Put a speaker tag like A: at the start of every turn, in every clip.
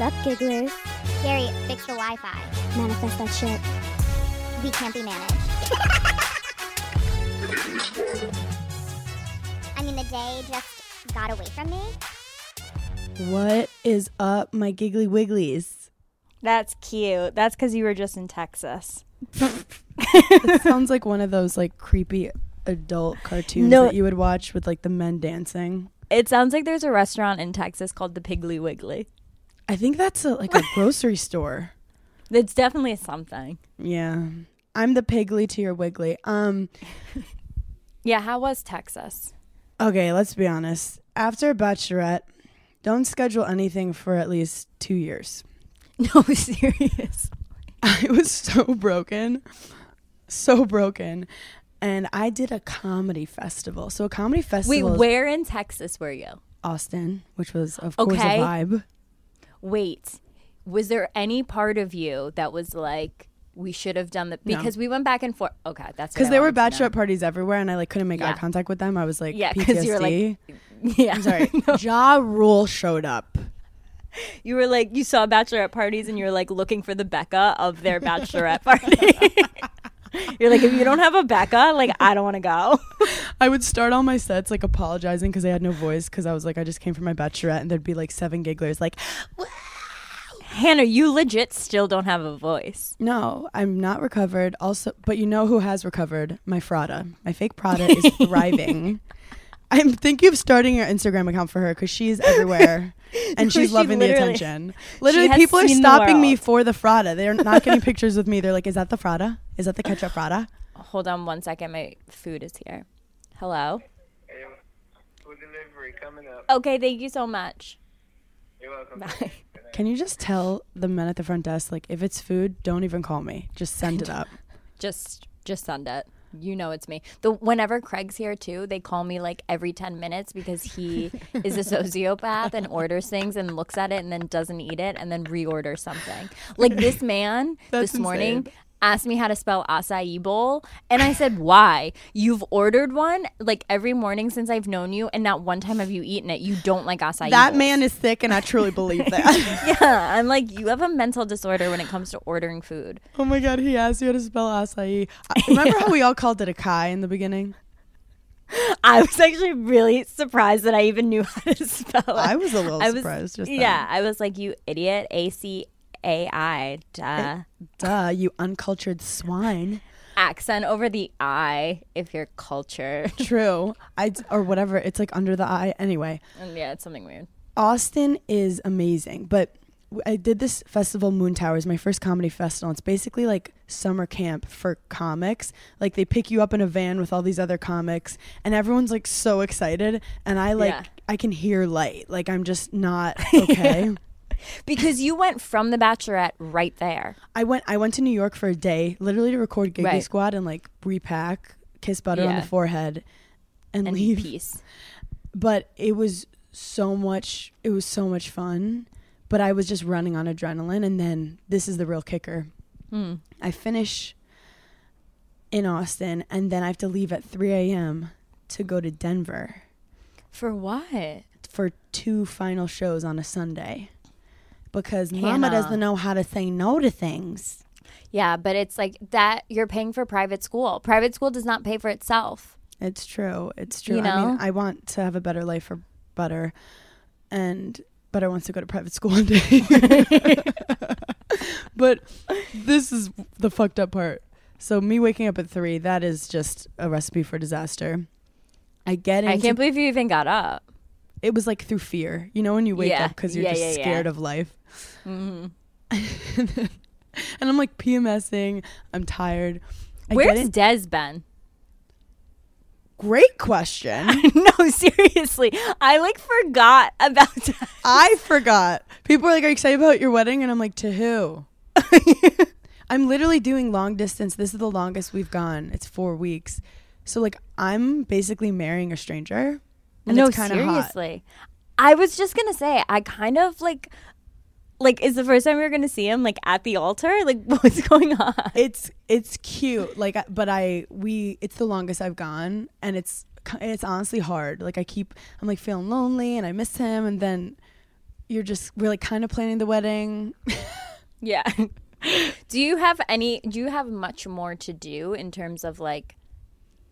A: Sup, gigglers?
B: Gary, fix the Wi-Fi.
A: Manifest that shit.
B: We can't be managed. I mean, the day just got away from me.
C: What is up, my giggly wigglies?
D: That's cute. That's because you were just in Texas.
C: it sounds like one of those like creepy adult cartoons
D: No.
C: that you would watch with like the men dancing.
D: It sounds like there's a restaurant in Texas called the Piggly Wiggly.
C: I think that's a, like a grocery store.
D: It's definitely something.
C: Yeah. I'm the piggly to your wiggly. Um
D: Yeah, how was Texas?
C: okay, let's be honest. After a Bachelorette, don't schedule anything for at least 2 years.
D: No, serious.
C: I was so broken. So broken. And I did a comedy festival. So a comedy festival Wait,
D: where in Texas were you?
C: Austin, which was of course a vibe.
D: Wait, was there any part of you that was like, we should have done that? Because we went back and forth. Okay, that's
C: Because there were bachelorette parties everywhere, and I like couldn't make eye contact with them. I was like,
D: Yeah,
C: PTSD.
D: because you were like, yeah.
C: I'm sorry. Ja Rule showed up.
D: You were like, you saw bachelorette parties and you're like looking for the Becca of their bachelorette party. You're like, if you don't have a Becca, like, I don't want to go.
C: I would start all my sets like apologizing because I had no voice because I was like, I just came from my bachelorette, and there'd be like seven gigglers like,
D: Hannah, you legit still don't have a voice.
C: no, I'm not recovered. Also, but you know who has recovered? My Frada. My fake Prada is thriving. I'm thinking of starting an Instagram account for her because she's everywhere and she's
D: She
C: loving the attention. Literally, people are stopping me for the Frada. They're not getting pictures with me. They're like, "Is that the Frada? Is that the ketchup Frada?"
D: Hold on one second. My food is here. Hello.
E: Hey, food delivery coming up.
D: Okay, thank you so much.
E: You're welcome.
D: Bye.
C: Can you just tell the men at the front desk, like, if it's food, don't even call me. Just send it up.
D: Just, just send it. You know it's me. The whenever Craig's here too, they call me like every ten minutes because he is a sociopath and orders things and looks at it and then doesn't eat it and then reorders something. Like this man
C: That's
D: this morning
C: insane.
D: Asked me how to spell acai bowl and I said, Why? You've ordered one like every morning since I've known you and not one time have you eaten it. You don't like acai
C: that
D: bowls.
C: man is thick, and I truly believe that.
D: Yeah. I'm like, you have a mental disorder when it comes to ordering food.
C: oh my god, he asked you how to spell acai. I- Remember how we all called it a kai in the beginning?
D: I was actually really surprised that I even knew how to spell it.
C: I was a little
D: I was-
C: surprised. Just then.
D: yeah, I was like, you idiot. A C A I. Duh.
C: Eh, duh, you uncultured swine.
D: Accent over the I if you're cultured.
C: True. I or whatever. It's like under the eye. Anyway,
D: And yeah, it's something weird.
C: Austin is amazing, but I did this festival Moon Towers, my first comedy festival. It's basically like summer camp for comics. Like they pick you up in a van with all these other comics and everyone's like so excited and I like
D: Yeah.
C: I can hear light. Like I'm just not okay.
D: Because you went from the Bachelorette right there.
C: I went I went to New York for a day, literally to record Giggly
D: Right.
C: Squad and like repack, kiss butter on the forehead and,
D: And
C: leave.
D: peace.
C: but it was so much it was so much fun but i was just running on adrenaline and then this is the real kicker
D: Hmm.
C: i finish in austin and then i have to leave at 3 a.m to go to denver
D: For what?
C: for two final shows on a sunday because mama doesn't uh, know how to say no to things
D: Yeah, but it's like that you're paying for private school. Private school does not pay for itself.
C: it's true it's true
D: You
C: i mean i want to have a better life for butter and butter wants to go to private school one day but this is the fucked up part so me waking up at three that is just a recipe for disaster i get into
D: I can't believe you even got up.
C: it was like through fear you know when you wake
D: Yeah.
C: up because you're
D: Yeah,
C: just
D: yeah.
C: scared of life
D: hmm
C: and i'm like pmsing i'm tired I
D: Where's Des been?
C: Great question.
D: no, seriously. I like forgot about that.
C: I forgot. People are like, "Are you excited about your wedding?" And I'm like, "To who?" I'm literally doing long distance. This is the longest we've gone. It's four weeks. So like, I'm basically marrying a stranger. And
D: no,
C: it's kind of hot.
D: seriously. I was just gonna say, I kind of like, like, is the first time you're gonna see him like at the altar? Like, what's going on?
C: It's it's cute. Like, but I we it's the longest I've gone, and it's it's honestly hard. Like, I keep I'm like feeling lonely, and I miss him, and then you're just we're like kind of planning the wedding.
D: Yeah. do you have any? Do you have much more to do in terms of like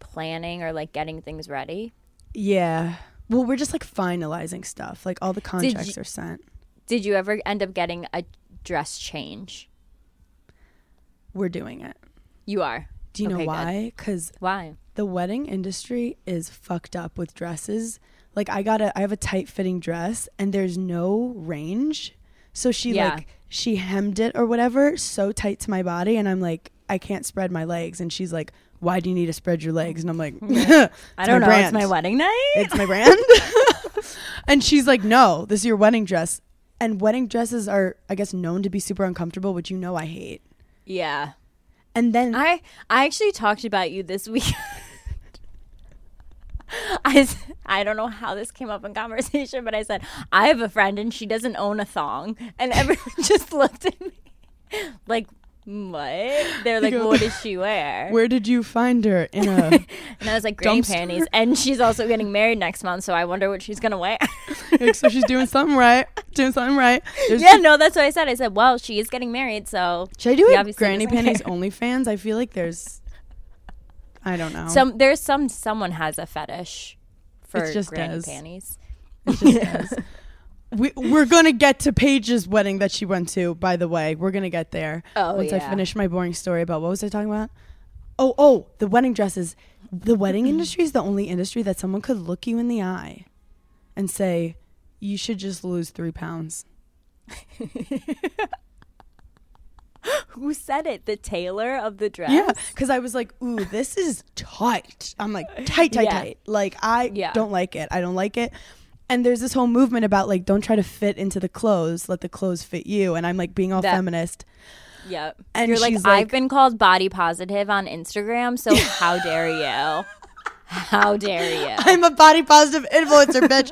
D: planning or like getting things ready?
C: Yeah. Well, we're just like finalizing stuff. Like all the contracts
D: you-
C: are sent.
D: Did you ever end up getting a dress change?
C: We're doing it.
D: You are.
C: Do you
D: Okay,
C: know why? Because
D: Why?
C: the wedding industry is fucked up with dresses. Like I got a, I have a tight fitting dress, and there's no range. So she
D: Yeah.
C: like she hemmed it or whatever so tight to my body, and I'm like I can't spread my legs, and she's like, "Why do you need to spread your legs?" And I'm like,
D: I don't know.
C: brand.
D: It's my wedding night.
C: it's my brand. and she's like, no, this is your wedding dress. And wedding dresses are, I guess, known to be super uncomfortable, which you know I hate.
D: yeah.
C: And then
D: I I actually talked about you this week. I, I don't know how this came up in conversation, but I said I have a friend and she doesn't own a thong, and everyone just looked at me like, "What?" They're like,
C: go,
D: "What does she wear?"
C: where did you find her in a?
D: and I was like, "Granny
C: Dumpster.
D: panties." And she's also getting married next month, so I wonder what she's gonna wear.
C: like, so she's doing something right, doing something right. There's-
D: yeah, no, that's what I said. I said, "Well, she is getting married, so
C: Should I do
D: obviously
C: granny panties
D: only
C: fans. I feel like there's, I don't know.
D: some there's some someone has a fetish for
C: It's just
D: granny
C: Des.
D: panties."
C: It just does. We, we're gonna get to Paige's wedding that she went to. By the way, we're gonna get there
D: Oh,
C: once I finish my boring story about what was I talking about? Oh, oh, the wedding dresses. The wedding industry is the only industry that someone could look you in the eye and say, "You should just lose three pounds."
D: Who said it? The tailor of the dress.
C: Yeah, because I was like, "Ooh, this is tight." I'm like, tight, tight,
D: Yeah.
C: tight. Like I
D: Yeah.
C: don't like it. I don't like it. And there's this whole movement about like, don't try to fit into the clothes. Let the clothes fit you. And I'm like being all
D: That-
C: feminist.
D: Yep.
C: And
D: You're like, I've
C: like-
D: been called body positive on Instagram, so how dare you? How dare you?
C: I'm a body positive influencer, bitch.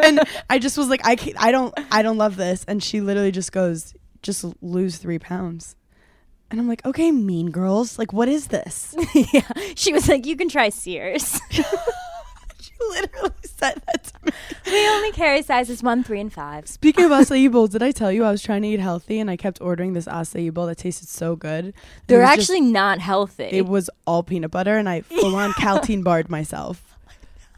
C: and I just was like, I can't, I don't, I don't love this. And she literally just goes, just lose three pounds. And I'm like, okay, mean girls. Like, what is this?
D: yeah. She was like, you can try Sears.
C: She literally said that to me.
D: we only carry sizes one, three, and five.
C: Speaking of acai bowls, did I tell you I was trying to eat healthy and I kept ordering this acai bowl that tasted so good?
D: They're
C: was just-
D: actually not healthy.
C: it was all peanut butter and I full on caltine barred myself. Oh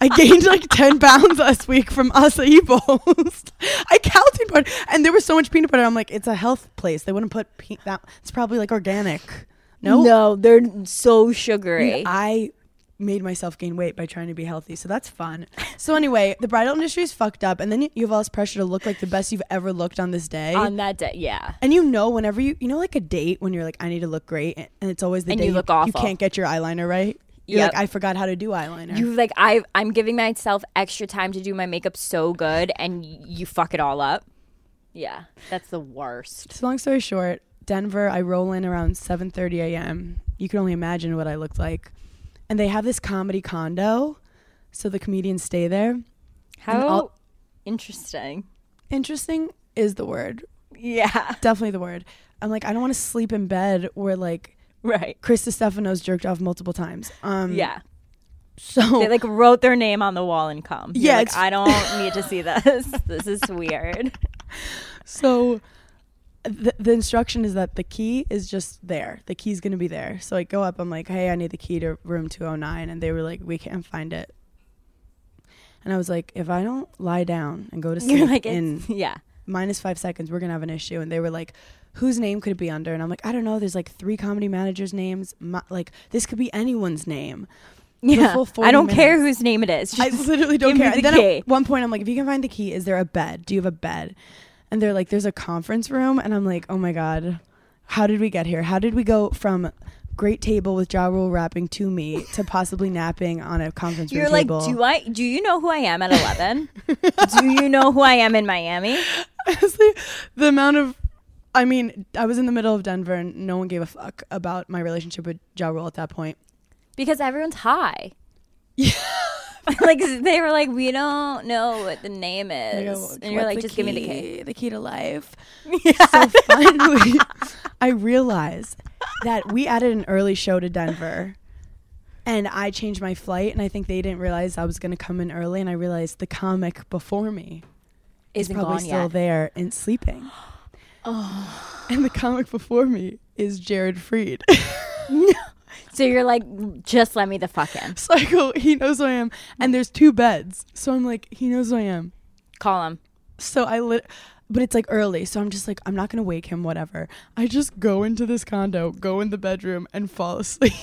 C: I gained like 10 pounds last week from acai bowls. I caltine barred and there was so much peanut butter. I'm like, it's a health place. They wouldn't put pe- that. It's probably like organic. No,
D: No, they're so sugary.
C: I made myself gain weight by trying to be healthy. So that's fun. So anyway, the bridal industry is fucked up and then you you have all this pressure to look like the best you've ever looked on this day.
D: on that day, yeah.
C: And you know, whenever you, you know, like a date when you're like, I need to look great, and it's always the
D: And
C: day
D: you look
C: you
D: awful.
C: can't get your eyeliner right. You're
D: Yep.
C: like, I forgot how to do eyeliner.
D: You like I I'm giving myself extra time to do my makeup so good and you fuck it all up. Yeah, that's the worst.
C: so long story short, Denver, I roll in around 7:30 a.m. You can only imagine what I looked like, and they have this comedy condo, so the comedians stay there.
D: How
C: all-
D: interesting.
C: Interesting is the word,
D: Yeah.
C: definitely the word. I'm like, I don't want to sleep in bed where like
D: Right.
C: Chris Stefano's jerked off multiple times. Um,
D: Yeah.
C: So
D: They like wrote their name on the wall and come.
C: Yeah,
D: like, I don't need to see this. This is weird.
C: So the, the instruction is that the key is just there. The key's going to be there. So I go up, I'm like, hey, I need the key to room 209. And they were like, we can't find it. And I was like, if I don't lie down and go to sleep
D: like
C: in
D: yeah.
C: minus five seconds, we're going to have an issue. And they were like, whose name could it be under? And I'm like, I don't know. There's like three comedy managers' names. My, like, this could be anyone's name.
D: Yeah. I don't care whose name it is.
C: I literally don't care.
D: the
C: And then
D: key.
C: at one point, I'm like, if you can find the key, is there a bed? Do you have a bed? And they're like, there's a conference room. And I'm like, oh my God, how did we get here? How did we go from great table with Ja Rule rapping to me to possibly napping on a conference room
D: You're like,
C: table.
D: do I? Do you know who I am at 11? do you know who I am in Miami?
C: Honestly, the amount of I mean, I was in the middle of Denver and no one gave a fuck about my relationship with Ja Rule at that point.
D: Because everyone's high. like they were like, we don't know what the name is, and you're like, just give me the
C: key- The key to life. So finally, I realized that we added an early show to Denver. And I changed my flight, and I think they didn't realize I was going to come in early. And I realized the comic before me is
D: Isn't
C: probably
D: gone
C: still
D: yet.
C: there and sleeping. Oh. And the comic before me is Jared Freid.
D: So you're like, just let me the fuck in.
C: so I go, he knows who I am. And there's two beds. So I'm like, he knows who I am.
D: Call him.
C: So I lit, but it's like early. So I'm just like, I'm not going to wake him, whatever. I just go into this condo, go in the bedroom, and fall asleep.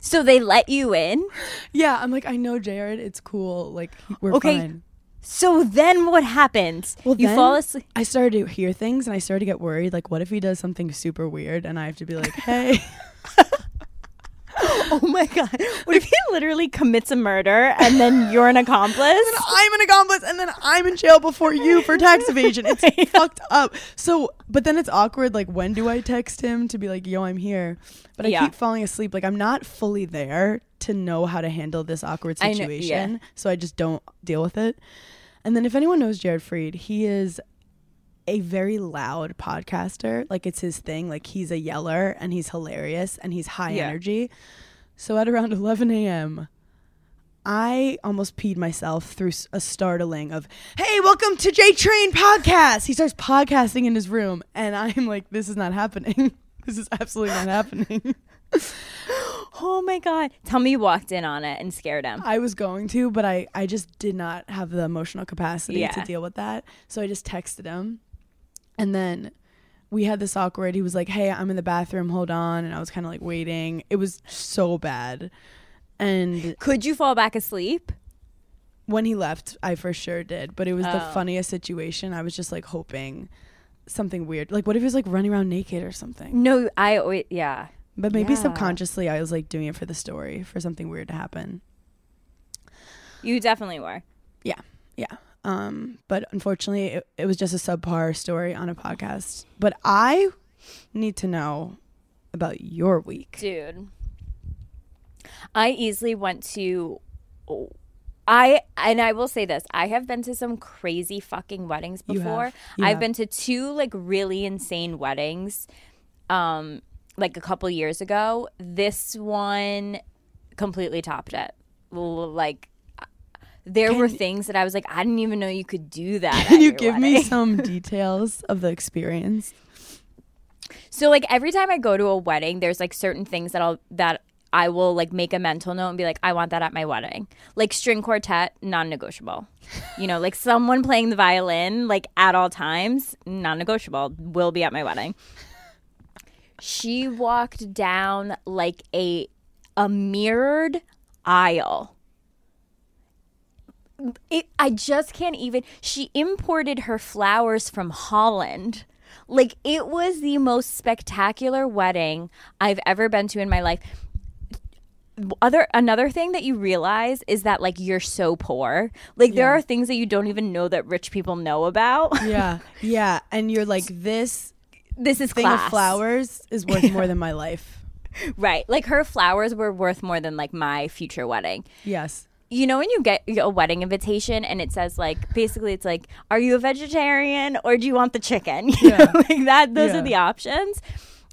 D: So they let you in.
C: yeah, I'm like, I know Jared. It's cool. Like, we're
D: Okay.
C: fine.
D: So then what happens?
C: Well,
D: you
C: then
D: fall asleep.
C: I started to hear things and I started to get worried. Like, what if he does something super weird and I have to be like, hey.
D: Oh my god! What if he literally commits a murder and then you're an accomplice?
C: I'm an accomplice and then I'm in jail before you for tax evasion. It's fucked up. So, but then it's awkward. Like, when do I text him to be like, yo, I'm here? But I
D: Yeah.
C: keep falling asleep. Like, I'm not fully there to know how to handle this awkward
D: I know-
C: situation.
D: yeah.
C: So I just don't deal with it. And then if anyone knows Jared Freid, he is a very loud podcaster. Like, it's his thing. Like, he's a yeller and he's hilarious and he's high
D: Yeah.
C: energy. So at around 11 a.m., I almost peed myself through a startling of, "Hey, welcome to J Train podcast." He starts podcasting in his room, and I'm like, "This is not happening. this is absolutely not happening."
D: Oh my god! Tell me you walked in on it and scared him.
C: I was going to, but I I just did not have the emotional capacity to deal with that. So I just texted him, and then we had this awkward. He was like, "Hey, I'm in the bathroom. Hold on," and I was kind of like waiting. It was so bad, and
D: Could you fall back asleep?
C: when he left, I for sure did. But it was the
D: Oh.
C: funniest situation. I was just like hoping something weird. Like, what if he was like running around naked or something?
D: No, I always yeah.
C: But maybe
D: Yeah.
C: subconsciously, I was like doing it for the story, for something weird to happen.
D: You definitely were.
C: Yeah, yeah. Um, but unfortunately, it, it was just a subpar story on a podcast. But I need to know about your week.
D: dude i easily went to i and i will say this i have been to some crazy fucking weddings
C: You
D: before
C: have. You
D: i've
C: have.
D: been to two like really insane weddings um like a couple years ago this one completely topped it like there were things that i was like i didn't even know you could do that
C: Can you give me some details of the experience?
D: So like every time I go to a wedding, there's like certain things that I'll that I will like make a mental note and be like, I want that at my wedding. Like string quartet, non-negotiable. you know, like someone playing the violin like at all times, non-negotiable, will be at my wedding. She walked down like a a mirrored aisle. It, I just can't even. She imported her flowers from Holland. Like it was the most spectacular wedding I've ever been to in my life. Other another thing that you realize is that like you're so poor. Like there are things that you don't even know that rich people know about.
C: Yeah, yeah. And you're like, this
D: this is
C: thing
D: class.
C: of flowers is worth more than my life.
D: right? Like her flowers were worth more than like my future wedding.
C: Yes.
D: You know when you get a wedding invitation and it says like basically it's like are you a vegetarian or do you want the chicken you
C: Yeah.
D: know like that those
C: Yeah.
D: are the options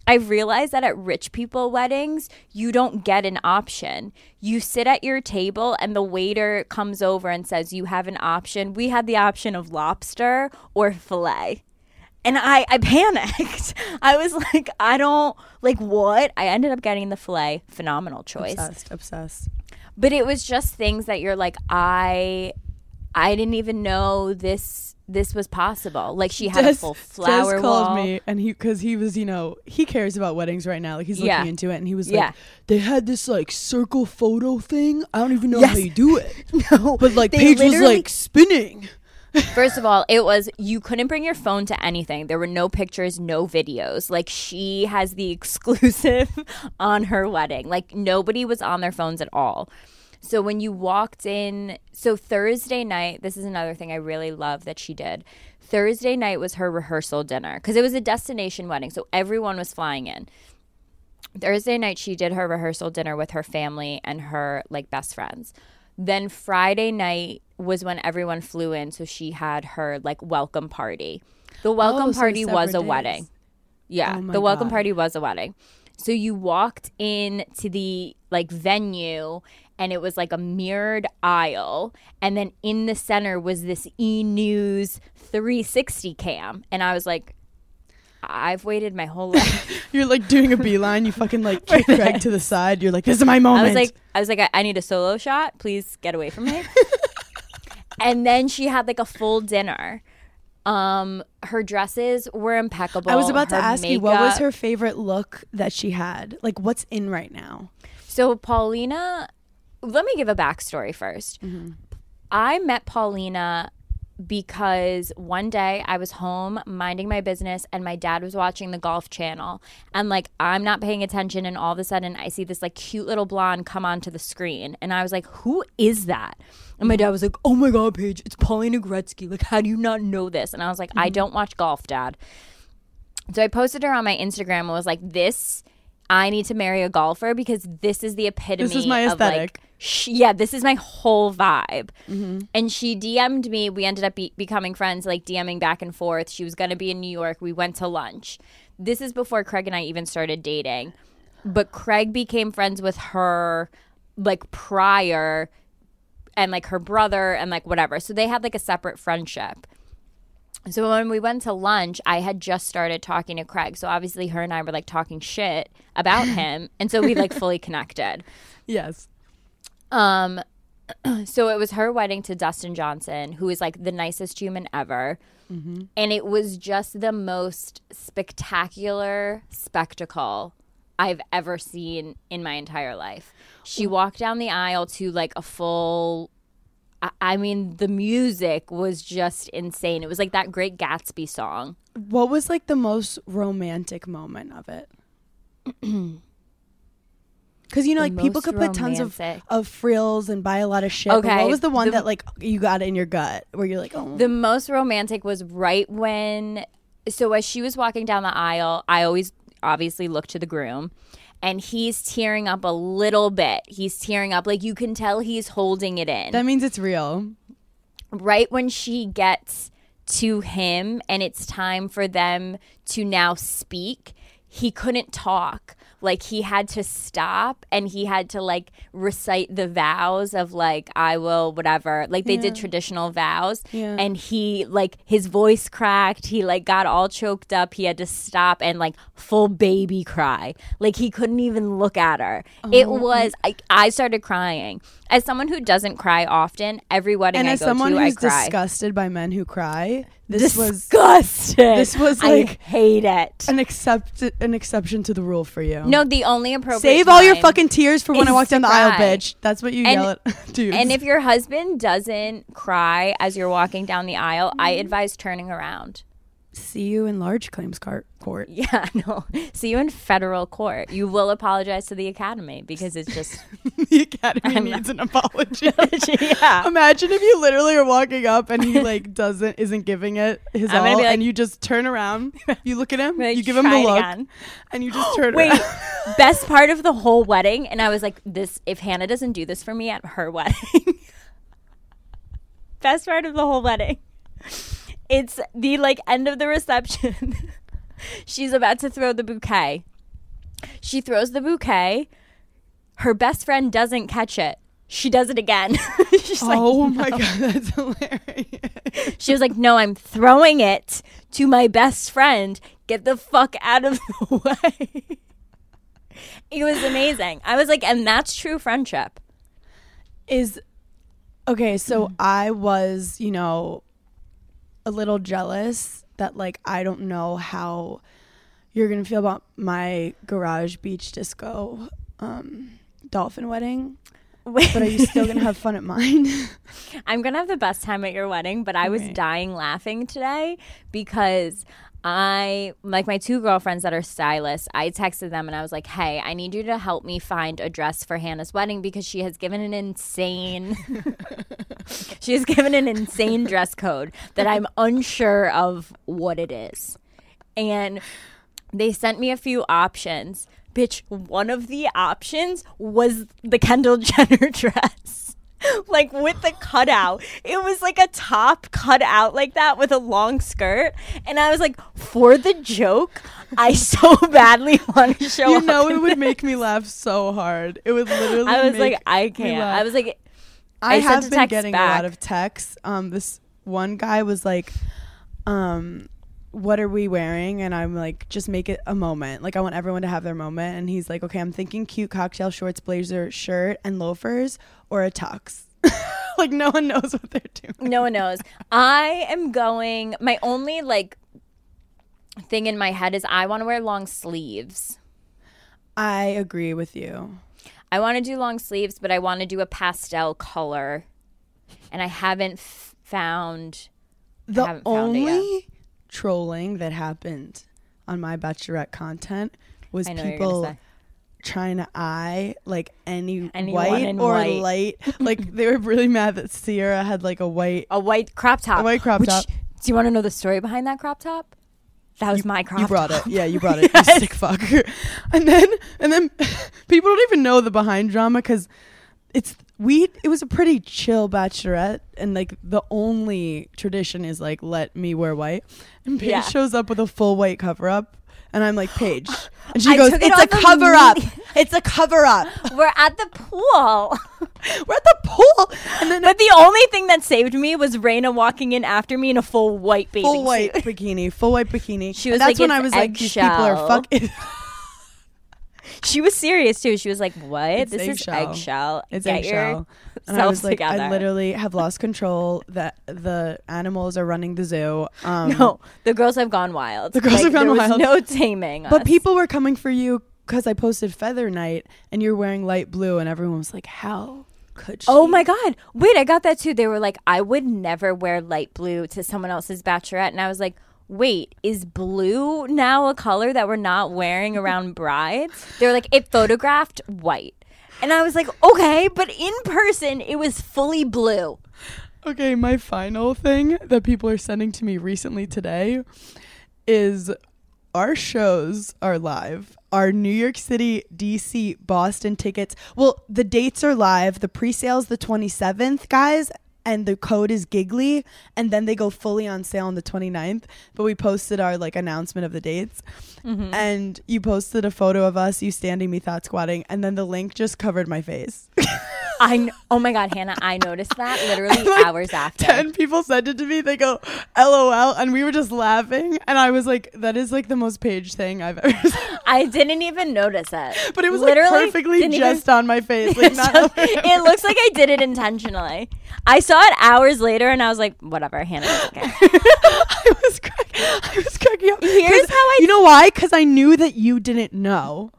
D: i've realized that at rich people weddings you don't get an option you sit at your table and the waiter comes over and says you have an option we had the option of lobster or filet and I, I panicked. I was like, I don't like what. I ended up getting the filet. Phenomenal choice
C: Obsessed. Obsessed.
D: But it was just things that you're like i i didn't even know this this was possible. Like she had a full flower
C: Des called
D: wall.
C: me and he because he was you know he cares about weddings right now. Like he's looking
D: Yeah.
C: into it and he was
D: Yeah.
C: like they had this like circle photo thing? I don't even know
D: Yes.
C: how you do it.
D: No.
C: But like
D: they
C: Paige was like spinning
D: First of all, it was you couldn't bring your phone to anything. There were no pictures, no videos. Like she has the exclusive on her wedding. Like nobody was on their phones at all. So when you walked in, so Thursday night, this is another thing I really love that she did. Thursday night was her rehearsal dinner because it was a destination wedding. So everyone was flying in. Thursday night she did her rehearsal dinner with her family and her like best friends. Then Friday night was when everyone flew in, so she had her like welcome party. The welcome
C: Oh, so
D: party was a
C: separate
D: wedding. Yeah,
C: Oh
D: the welcome
C: God.
D: party was a wedding. So you walked in to the like venue and it was like a mirrored aisle and then in the center was this E News 360 cam and I was like I've waited my whole life.
C: You're like doing a beeline. You fucking like kick Greg to the side. You're like, this is my moment.
D: I was like, I was like, I, I need a solo shot. Please get away from me. and then she had like a full dinner. Um, her dresses were impeccable.
C: I was about to
D: Her
C: ask you, what was her favorite look that she had? Like, what's in right now?
D: So Paulina, let me give a backstory 1st I met Paulina because one day I was home minding my business and my dad was watching the golf channel and like I'm not paying attention and all of a sudden I see this like cute little blonde come onto the screen and I was like who is that and my dad was like oh my god Paige it's Paulina Gretzky like how do you not know this and I was like I don't watch golf dad so I posted her on my Instagram and was like, "This, I need to marry a golfer because this is the epitome.
C: This is my
D: of, like,
C: aesthetic.
D: sh- yeah, this is my whole vibe."
C: Mm-hmm.
D: And she DM'd me. We ended up be- becoming friends, like DMing back and forth. She was gonna be in New York. We went to lunch. This is before Craig and I even started dating, but Craig became friends with her like prior, and like her brother and like whatever. So they had like a separate friendship. So when we went to lunch, I had just started talking to Craig. So obviously her and I were like talking shit about him. And so we like fully connected.
C: Yes.
D: Um so it was her wedding to Dustin Johnson, who is like the nicest human ever. And it was just the most spectacular spectacle I've ever seen in my entire life. She mm. walked down the aisle to like a full I- mean, the music was just insane. It was like that great Gatsby song.
C: What was like the most romantic moment of it? Because you know,
D: The
C: like people could put tons of, of frills and buy a lot of shit.
D: Okay,
C: what was the one
D: the-
C: that like you got in your gut where you're like, oh,
D: The most romantic was right when, so as she was walking down the aisle, I always obviously look to the groom. And he's tearing up a little bit. He's tearing up. Like you can tell he's holding it in.
C: that means it's real.
D: right when she gets to him and it's time for them to now speak, he couldn't talk. Like he had to stop and he had to like recite the vows of like I will whatever. Like they did traditional vows
C: Yeah.
D: and he like his voice cracked. He like got all choked up. He had to stop and like full baby cry. Like he couldn't even look at her. it
C: Oh.
D: was I, I started crying. As someone who doesn't cry often, every wedding
C: And
D: I
C: as
D: go
C: someone
D: to,
C: who's
D: I cry.
C: disgusted by men who cry, this was
D: disgusted.
C: this was,
D: I
C: like,
D: hate it.
C: an accept an exception to the rule for you.
D: No, the only appropriate
C: Save all your fucking tears for when I walk down the aisle, bitch. That's what you
D: And-
C: yell at dudes.
D: And if your husband doesn't cry as you're walking down the aisle, I advise turning around.
C: see you in large claims car- court.
D: Yeah, no. See you in federal court. You will apologize to the academy because it's just
C: the academy needs an apology.
D: yeah.
C: Imagine if you literally are walking up and he like doesn't isn't giving it his
D: I'm
C: all,
D: like-
C: and you just turn around, you look at him,
D: Like,
C: you give him the look,
D: again.
C: and you just turn
D: Wait, best part of the whole wedding, and I was like, "This if Hannah doesn't do this for me at her wedding." best part of the whole wedding. It's the like end of the reception. She's about to throw the bouquet. She throws the bouquet. Her best friend doesn't catch it. She does it again. She's like,
C: Oh my god, that's hilarious.
D: she was like, "No, I'm throwing it to my best friend. Get the fuck out of the way." it was amazing. I was like, and that's true friendship.
C: Is okay, so
D: Mm.
C: I was, you know, a little jealous that like I don't know how you're gonna feel about my garage beach disco um dolphin wedding. but are you still gonna have fun at mine?
D: I'm gonna have the best time at your wedding, but I was
C: Okay.
D: dying laughing today because I like my two girlfriends that are stylists. I texted them and I was like, "Hey, I need you to help me find a dress for Hannah's wedding because she has given an insane she has given an insane dress code that I'm unsure of what it is." And they sent me a few options. Bitch, one of the options was the Kendall Jenner dress. like with the cutout. It was like a top cut out like that with a long skirt. And I was like, for the joke, I so badly want to show
C: you know it would
D: this.
C: make me laugh so hard. It would literally.
D: I was like, I can't. I was like,
C: I,
D: I
C: have been getting a lot of texts. Um, this one guy was like, um, "What are we wearing?" And I'm like, "Just make it a moment. Like I want everyone to have their moment." And he's like, "Okay, I'm thinking cute cocktail shorts, blazer, shirt, and loafers, or a tux." like no one knows what they're doing.
D: no one knows. I am going. My only like thing in my head is I want to wear long sleeves.
C: I agree with you.
D: I want to do long sleeves, but I want to do a pastel color, and I haven't f- found.
C: The
D: haven't found it yet.
C: only trolling that happened on my bachelorette content was
D: I know what you're gonna
C: people trying to eye like any
D: Anyone
C: white or
D: white.
C: light. like they were really mad that Sierra had like a white.
D: A white crop top.
C: A white crop
D: which-
C: top.
D: Do you want to know the story behind that crop top? That was my crop
C: You brought
D: top.
C: it, yeah. You brought it. You sick fucker. And then, and then, people don't even know the behind drama because it's we. It was a pretty chill bachelorette, and like the only tradition is like let me wear white. And Paige
D: Yeah.
C: shows up with a full white cover up, and I'm like Paige, and she
D: I
C: goes,
D: it
C: "It's a cover up. It's a cover up.
D: We're at the pool.
C: We're at the pool." And then
D: But the only thing that saved me was Raina walking in after me in a full white bathing
C: full white
D: suit.
C: bikini, full white bikini.
D: She
C: And
D: was
C: that's
D: like,
C: when I was like, these people are fucking.
D: She was serious too. She was like, "What?
C: It's
D: this
C: eggshell.
D: is eggshell.
C: It's
D: Get
C: eggshell. And I was like,
D: together."
C: I literally have lost control. That the animals are running the zoo. Um,
D: no, the girls have gone wild.
C: The girls
D: Like,
C: have gone wild.
D: No taming.
C: but
D: us.
C: people were coming for you because I posted Feather Night and you're wearing light blue, and everyone was like, "How could she?"
D: Oh my god! Wait, I got that too. They were like, "I would never wear light blue to someone else's bachelorette," and I was like. Wait, is blue now a color that we're not wearing around brides? They're like, it photographed white. And I was like, okay, but in person, it was fully blue.
C: Okay, my final thing that people are sending to me recently today is our shows are live. Our New York City, DC, Boston tickets. Well, the dates are live. The pre-sale's the 27th, guys, and the code is giggly and then they go fully on sale on the 29th, but we posted our like announcement of the dates. Mm-hmm. And you posted a photo of us you standing me thought squatting and then the link just covered my face.
D: I oh my god, Hannah, I noticed that literally
C: Like,
D: hours after.
C: 10 people sent it to me. They go, LOL. And we were just laughing. And I was like, that is like the most Paige thing I've ever seen.
D: I didn't even notice it.
C: But it was
D: Literally
C: like perfectly
D: didn't even-
C: just on my face. Like, not
D: just- it looks like I did it intentionally. I saw it hours later and I was like, whatever, Hannah doesn't.
C: I was crack- I was cracking up.
D: Here's how I-
C: You know why? Because I knew that you didn't know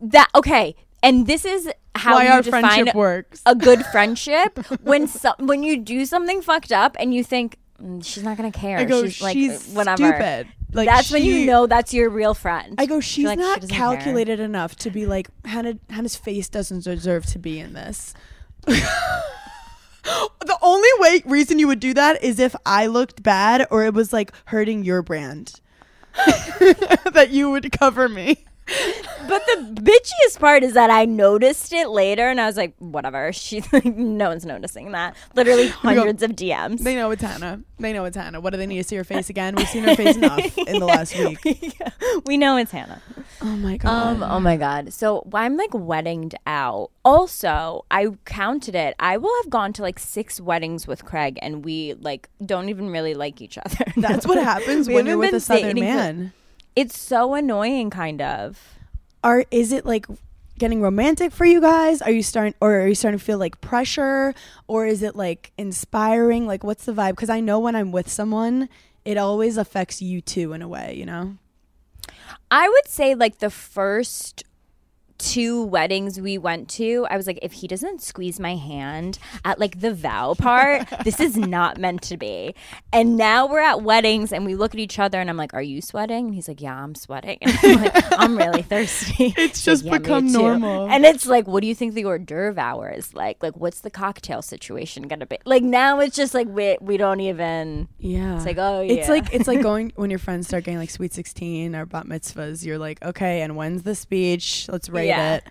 D: That okay, and this is how
C: why
D: you
C: our
D: define
C: friendship works.
D: a good friendship when so- when you do something fucked up and you think "Mm, she's not gonna care.
C: I go,
D: she's like
C: she's
D: whatever.
C: stupid. Like,
D: That's when you know that's your real friend.
C: I go, she's
D: like,
C: not
D: care."
C: calculated enough to be like, Hannah, Hannah's face doesn't deserve to be in this. the only way reason you would do that is if I looked bad or it was like hurting your brand. that you would cover me.
D: But the bitchiest part is that I noticed it later and I was like, whatever. She's like, no one's noticing that. Literally hundreds of DMs.
C: They know it's Hannah. They know it's Hannah. What do they need to see her face again? We've seen her face enough in the last week.
D: we know it's Hannah.
C: Oh my god.
D: Um, oh my god. So I'm like weddinged out. Also, I counted it. I will have gone to like six weddings with Craig and we like don't even really like each other.
C: That's what happens
D: We
C: when you're with a southern man.
D: It's so annoying kind of.
C: are is it like getting romantic for you guys? Are you starting or are you starting to feel like pressure? Or is it like inspiring? Like what's the vibe? Because i know when i'm with someone it always affects you too in a way you know?
D: I would say like the first two weddings we went to, I was like, if he doesn't squeeze my hand at like the vow part, this is not meant to be. And now we're at weddings and we look at each other and I'm like, Are you sweating? And he's like, Yeah, I'm sweating. And I'm like, I'm really thirsty.
C: It's
D: He's like,
C: just
D: "Yeah,
C: become normal.
D: And it's like, what do you think the hors d'oeuvre hour is like? Like, what's the cocktail situation gonna be? Like now it's just like we we don't even.
C: Yeah.
D: It's like, oh yeah.
C: It's like it's like going when your friends start getting like sweet sixteen or bat mitzvahs. You're like, okay, and when's the speech? Let's rate
D: Yeah.
C: it.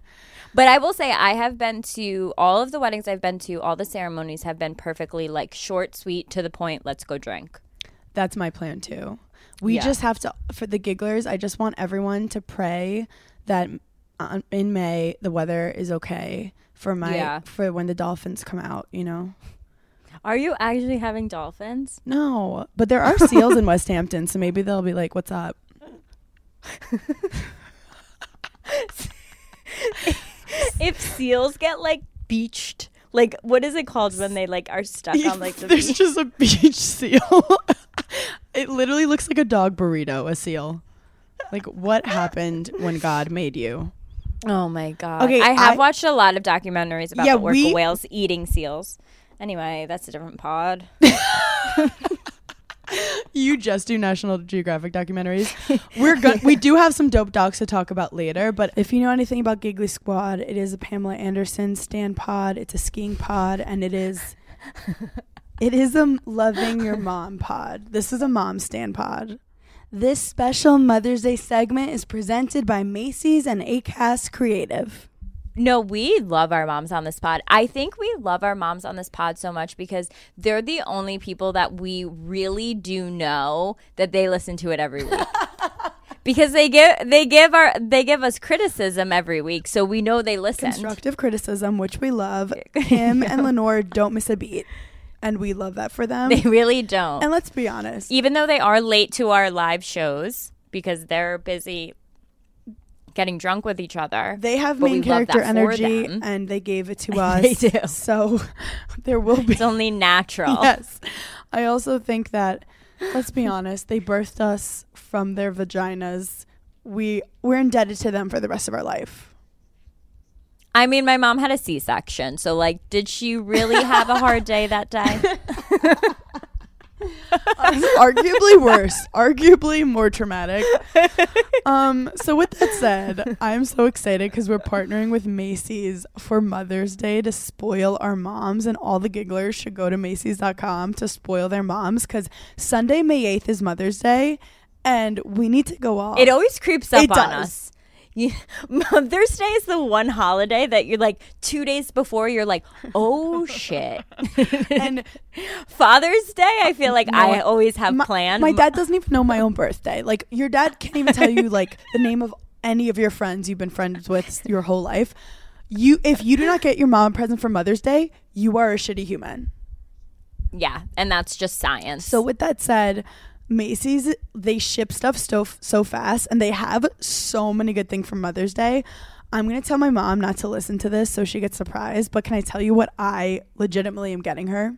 D: But I will say I have been to all of the weddings I've been to, all the ceremonies have been perfectly like short, sweet, to the point, let's go drink.
C: That's my plan too. We
D: Yeah.
C: just have to for the gigglers. I just want everyone to pray that uh, in May the weather is okay for my
D: Yeah.
C: for when the dolphins come out. You know.
D: Are you actually having dolphins?
C: No, but there are seals in Westhampton, so maybe they'll be like, "What's up?"
D: if seals get like beached, like what is it called when they like are stuck on like the
C: There's
D: beach?
C: just a beach seal. it literally looks like a dog burrito, a seal. Like what happened when God made you?
D: Oh my god.
C: Okay,
D: I have
C: I-
D: watched a lot of documentaries about
C: Yeah,
D: the orca
C: we-
D: whales eating seals. Anyway, that's a different pod.
C: You just do National Geographic documentaries. We're good. We do have some dope docs to talk about later. But if you know anything about Giggly Squad, it is a Pamela Anderson stand pod. It's a skiing pod, and it is it is a loving your mom pod. This is a mom stand pod. This special Mother's Day segment is presented by Macy's and Acast Creative.
D: No, we love our moms on this pod. I think we love our moms on this pod so much because they're the only people that we really do know that they listen to it every week. because they give they give our they give us criticism every week, so we know they listen.
C: Constructive criticism, which we love. Kim and Lenore don't miss a beat, and we love that for them.
D: They really don't.
C: and let's be honest,
D: Even though they are late to our live shows because they're busy getting drunk with each other.
C: They have main character energy, and they gave it to us.
D: They do.
C: So there will be.
D: It's only natural.
C: Yes. I also think that, let's be honest, they birthed us from their vaginas. We we're indebted to them for the rest of our life.
D: I mean, my mom had a C section, so like, did she really have a hard day that day?
C: Arguably worse, arguably more traumatic. Um, so with that said, I'm so excited because we're partnering with Macy's for Mother's Day to spoil our moms, and all the gigglers should go to Macy's.com to spoil their moms because Sunday, May 8th is Mother's Day, and we need to go off.
D: It always creeps up
C: It
D: on
C: does.
D: us. You, Mother's Day is the one holiday that you're like two days before you're like, oh shit.
C: and
D: Father's Day, I feel like I always have
C: my,
D: planned.
C: My dad doesn't even know my own birthday. Like your dad can't even tell you like the name of any of your friends you've been friends with your whole life. You if you do not get your mom a present for Mother's Day, you are a shitty human.
D: yeah, and that's just science.
C: So with that said, Macy's they ship stuff so so fast and they have so many good things for Mother's Day. I'm gonna tell my mom not to listen to this so she gets surprised. But can I tell you what I legitimately am getting her?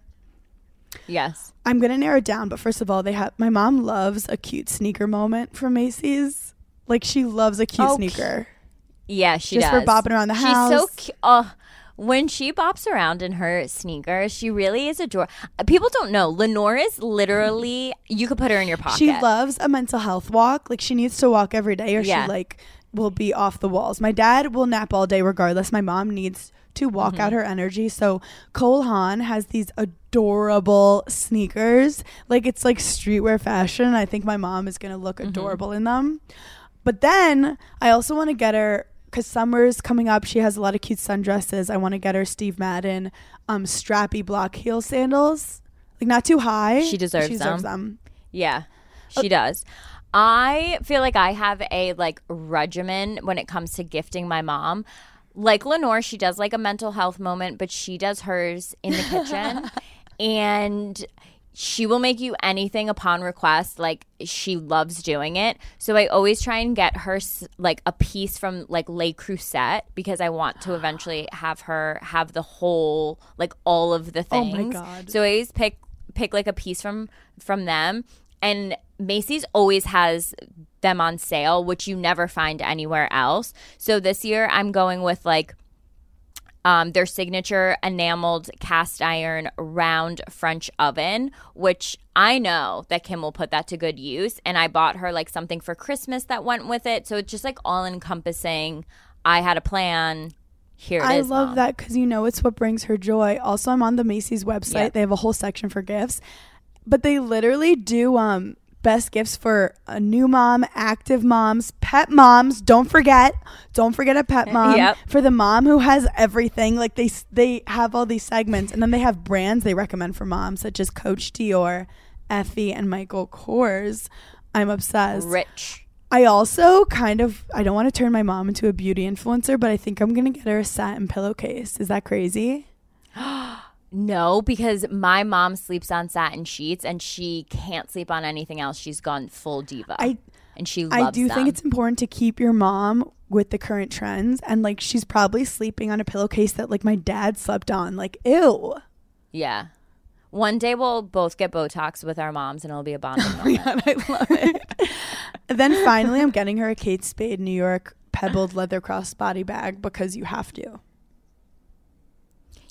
D: yes,
C: I'm gonna narrow it down, but first of all, they have my mom loves a cute sneaker moment from Macy's. Like she loves a cute
D: Oh,
C: sneaker.
D: yeah, she does.
C: Just for
D: does.
C: bopping around the house.
D: She's so cute. Oh, when she bops around in her sneakers, she really is adorable. People don't know. Lenore is literally. You could put her in your pocket.
C: She loves a mental health walk. Like she needs to walk every day, or
D: Yeah.
C: she like will be off the walls. My dad will nap all day regardless. My mom needs to walk
D: Mm-hmm.
C: out her energy. So Cole Haan has these adorable sneakers. Like it's like streetwear fashion. I think my mom is gonna
D: Mm-hmm.
C: look adorable in them. But then I also want to get her because summer's coming up. She has a lot of cute sundresses. I want to get her Steve Madden um, strappy block heel sandals. Like not too high.
D: She deserves
C: She deserves
D: them.
C: them.
D: Yeah, she does. I feel like I have a like regimen when it comes to gifting my mom. Like Lenore, she does like a mental health moment, but she does hers in the kitchen. and she will make you anything upon request. Like she loves doing it. So I always try and get her like a piece from like Le Creuset because I want to eventually have her have the whole like all of the things Oh
C: my God.
D: So I always pick pick like a piece from from them and Macy's always has them on sale, which you never find anywhere else. So this year I'm going with like um, their signature enameled cast iron round French oven, which I know that Kim will put that to good use. And I bought her like something for Christmas that went with it. So it's just like all encompassing. I had a plan. Here it
C: I
D: is,
C: love
D: Mom.
C: that because you know it's what brings her joy. Also, I'm on the Macy's website.
D: Yeah.
C: They have a whole section for gifts, but they literally do um best gifts for a new mom, active moms, pet moms. Don't forget, don't forget a pet mom
D: Yep.
C: for the mom who has everything. Like they they have all these segments, and then they have brands they recommend for moms such as Coach Dior, Effy, and Michael Kors. I'm obsessed.
D: Rich.
C: I also kind of I don't want to turn my mom into a beauty influencer, but I think I'm gonna get her a satin pillowcase. Is that crazy?
D: No, because my mom sleeps on satin sheets and she can't sleep on anything else. She's gone full diva.
C: I
D: and she loves
C: I do
D: them.
C: think it's important to keep your mom with the current trends and like she's probably sleeping on a pillowcase that like my dad slept on. Like ew.
D: Yeah. One day we'll both get Botox with our moms and it'll be a bonding oh, moment.
C: God, I love it. then finally I'm getting her a Kate Spade New York pebbled leather crossbody bag because you have to.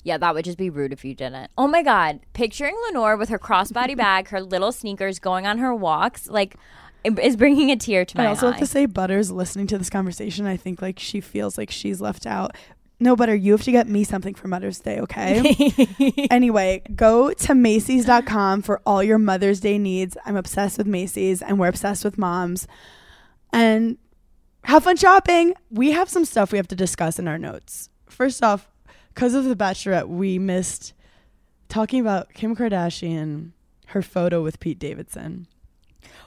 D: Yeah, that would just be rude if you didn't. Oh my God. Picturing Lenore with her crossbody bag, her little sneakers going on her walks, like, it is bringing a tear to my
C: I also
D: eye.
C: have to say, Butters listening to this conversation, I think like she feels like she's left out. No, Butter, you have to get me something for Mother's Day, okay? anyway, go to Macy's.com for all your Mother's Day needs. I'm obsessed with Macy's and we're obsessed with moms. And have fun shopping. We have some stuff we have to discuss in our notes. First off, because of The Bachelorette, we missed talking about Kim Kardashian, her photo with Pete Davidson.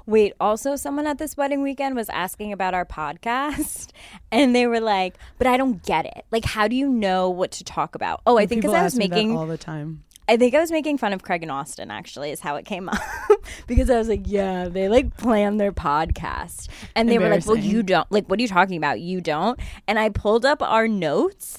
D: Wait, also, someone at this wedding weekend was asking about our podcast, and they were like, "But I don't get it. Like, how do you know what to talk about?" Oh, I think because I was making,
C: all the time.
D: I think I was making fun of Craig and Austin. Actually, is how it came up because I was like, "Yeah, they like plan their podcast," and they were like, "Well, you don't. Like, what are you talking about? You don't." And I pulled up our notes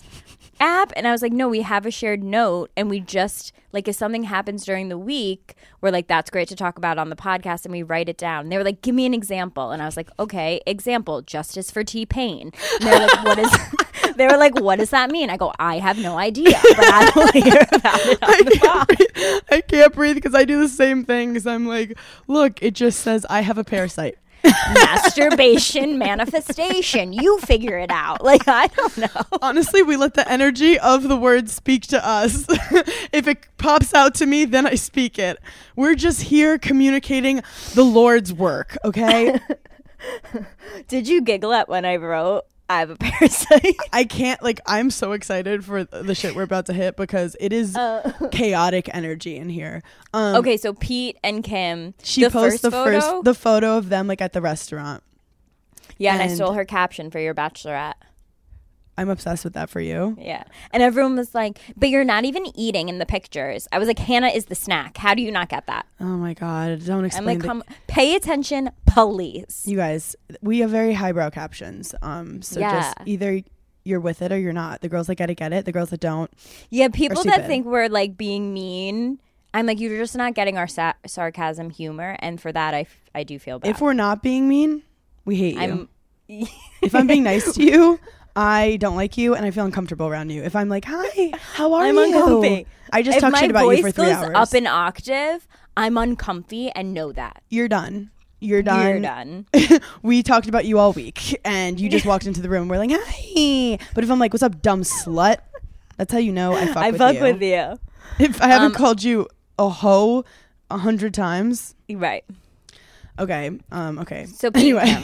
D: app and I was like, no, we have a shared note and we just like if something happens during the week, we're like, that's great to talk about on the podcast and we write it down. And they were like, give me an example. And I was like, okay, example, justice for T Pain. And they were like, what is they were like, what does that mean? I go, I have no idea, but I will hear about it on the pod.
C: breathe. I can't breathe because I do the same thing. Because I'm like, look, it just says I have a parasite.
D: Masturbation manifestation. You figure it out. Like I don't know.
C: Honestly, we let the energy of the word speak to us. if it pops out to me, then I speak it. We're just here communicating the Lord's work, okay?
D: Did you giggle at when I wrote I have a parasite?
C: I can't, like, I'm so excited for the shit we're about to hit because it is chaotic energy in here. Um,
D: Okay, so Pete and Kim.
C: She
D: the
C: posts
D: first
C: the
D: photo,
C: first the photo of them like at the restaurant.
D: yeah, and, I stole her caption for your bachelorette.
C: I'm obsessed with that for you.
D: Yeah, and everyone was like, "But you're not even eating in the pictures." I was like, "Hannah is the snack. How do you not get that?"
C: Oh my god! Don't explain.
D: I'm
C: like,
D: "Come, pay attention, please."
C: you guys, we have very highbrow captions. Um, so
D: Yeah.
C: just either you're with it or you're not. The girls that get it get it. The girls that don't.
D: Yeah, people that think we're like being mean. I'm like, you're just not getting our sa- sarcasm, humor, and for that, I, f- I do feel bad.
C: If we're not being mean, we hate you.
D: I'm,
C: if I'm being nice to you, I don't like you and I feel uncomfortable around you. If I'm like, hi, how are you?
D: I'm
C: you?
D: uncomfy.
C: I just
D: if
C: talk shit about you for three hours.
D: up an octave, I'm uncomfy and know that.
C: you're done. You're done.
D: You're done.
C: we talked about you all week and you just walked into the room. We're like, hi. But if I'm like, what's up, dumb slut? That's how you know I fuck with you.
D: I
C: with
D: fuck
C: you.
D: with you.
C: If I haven't
D: Um,
C: called you a hoe a hundred times,
D: Right.
C: okay. Um. Okay.
D: So
C: anyway.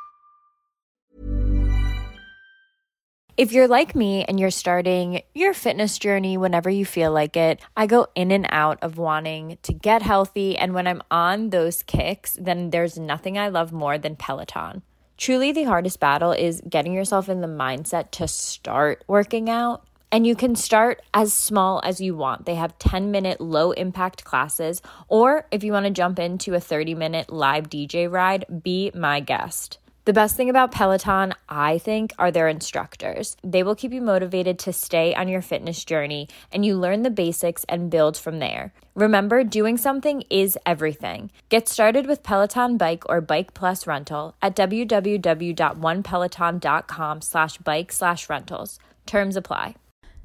D: If you're like me and you're starting your fitness journey whenever you feel like it, I go in and out of wanting to get healthy. And when I'm on those kicks, then there's nothing I love more than Peloton. Truly, the hardest battle is getting yourself in the mindset to start working out. And you can start as small as you want. They have 10 minute low impact classes, or if you want to jump into a 30 minute live DJ ride, be my guest. The best thing about Peloton, I think, are their instructors. They will keep you motivated to stay on your fitness journey and you learn the basics and build from there. Remember, doing something is everything. Get started with Peloton Bike or Bike Plus Rental at www.onepeloton.com slash bike slash rentals. Terms apply.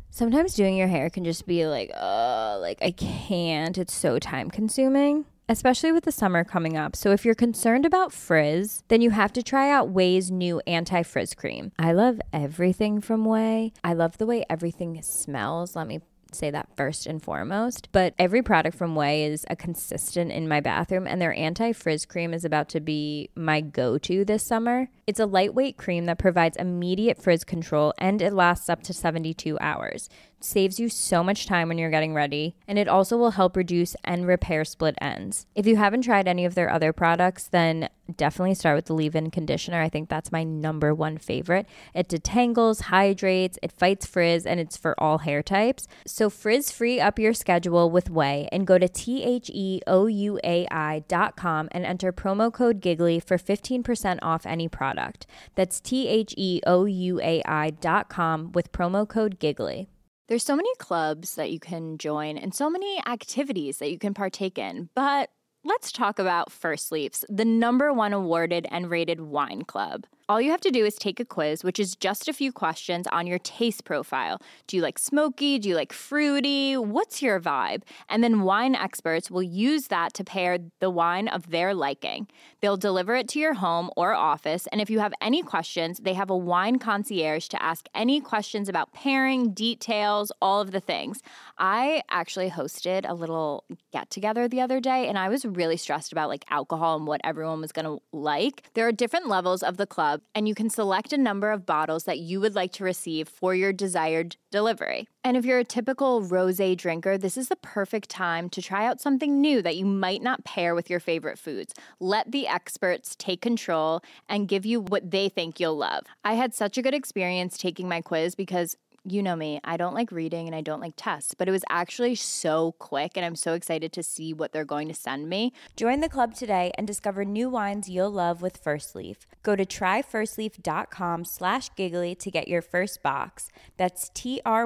D: Sometimes doing your hair can just be like, oh, like I can't. It's so time consuming especially with the summer coming up. So if you're concerned about frizz, then you have to try out Ouai's new anti-frizz cream. I love everything from Ouai. I love the way everything smells. Let me say that first and foremost. But every product from Ouai is a consistent in my bathroom, and their anti frizz cream is about to be my go to this summer. It's a lightweight cream that provides immediate frizz control and it lasts up to 72 hours saves you so much time when you're getting ready, and it also will help reduce and repair split ends. If you haven't tried any of their other products, then definitely start with the leave in conditioner. I think that's my number one favorite. It detangles, hydrates, it fights frizz, and it's for all hair types. So frizz free up your schedule with Ouai and go to T H E O U A I dot com and enter promo code Giggly for 15% off any product. That's T H E O U A I dot com with promo code Giggly. There's so many clubs that you can join and so many activities that you can partake in, but let's talk about First Leafs, the number one awarded and rated wine club. All you have to do is take a quiz, which is just a few questions on your taste profile. Do you like smoky? Do you like fruity? What's your vibe? And then wine experts will use that to pair the wine of their liking. They'll deliver it to your home or office. And if you have any questions, they have a wine concierge to ask any questions about pairing, details, all of the things. I actually hosted a little get together the other day and I was really stressed about like alcohol and what everyone was going to like. There are different levels of the club and you can select a number of bottles that you would like to receive for your desired delivery. And if you're a typical rose drinker, this is the perfect time to try out something new that you might not pair with your favorite foods. Let the experts take control and give you what they think you'll love. I had such a good experience taking my quiz because you know me, I don't like reading and I don't like tests, but it was actually so quick and I'm so excited to see what they're going to send me. Join the club today and discover new wines you'll love with First Leaf. Go to tryfirstleaf.com slash giggly to get your first box. That's T-R-Y-F-I-R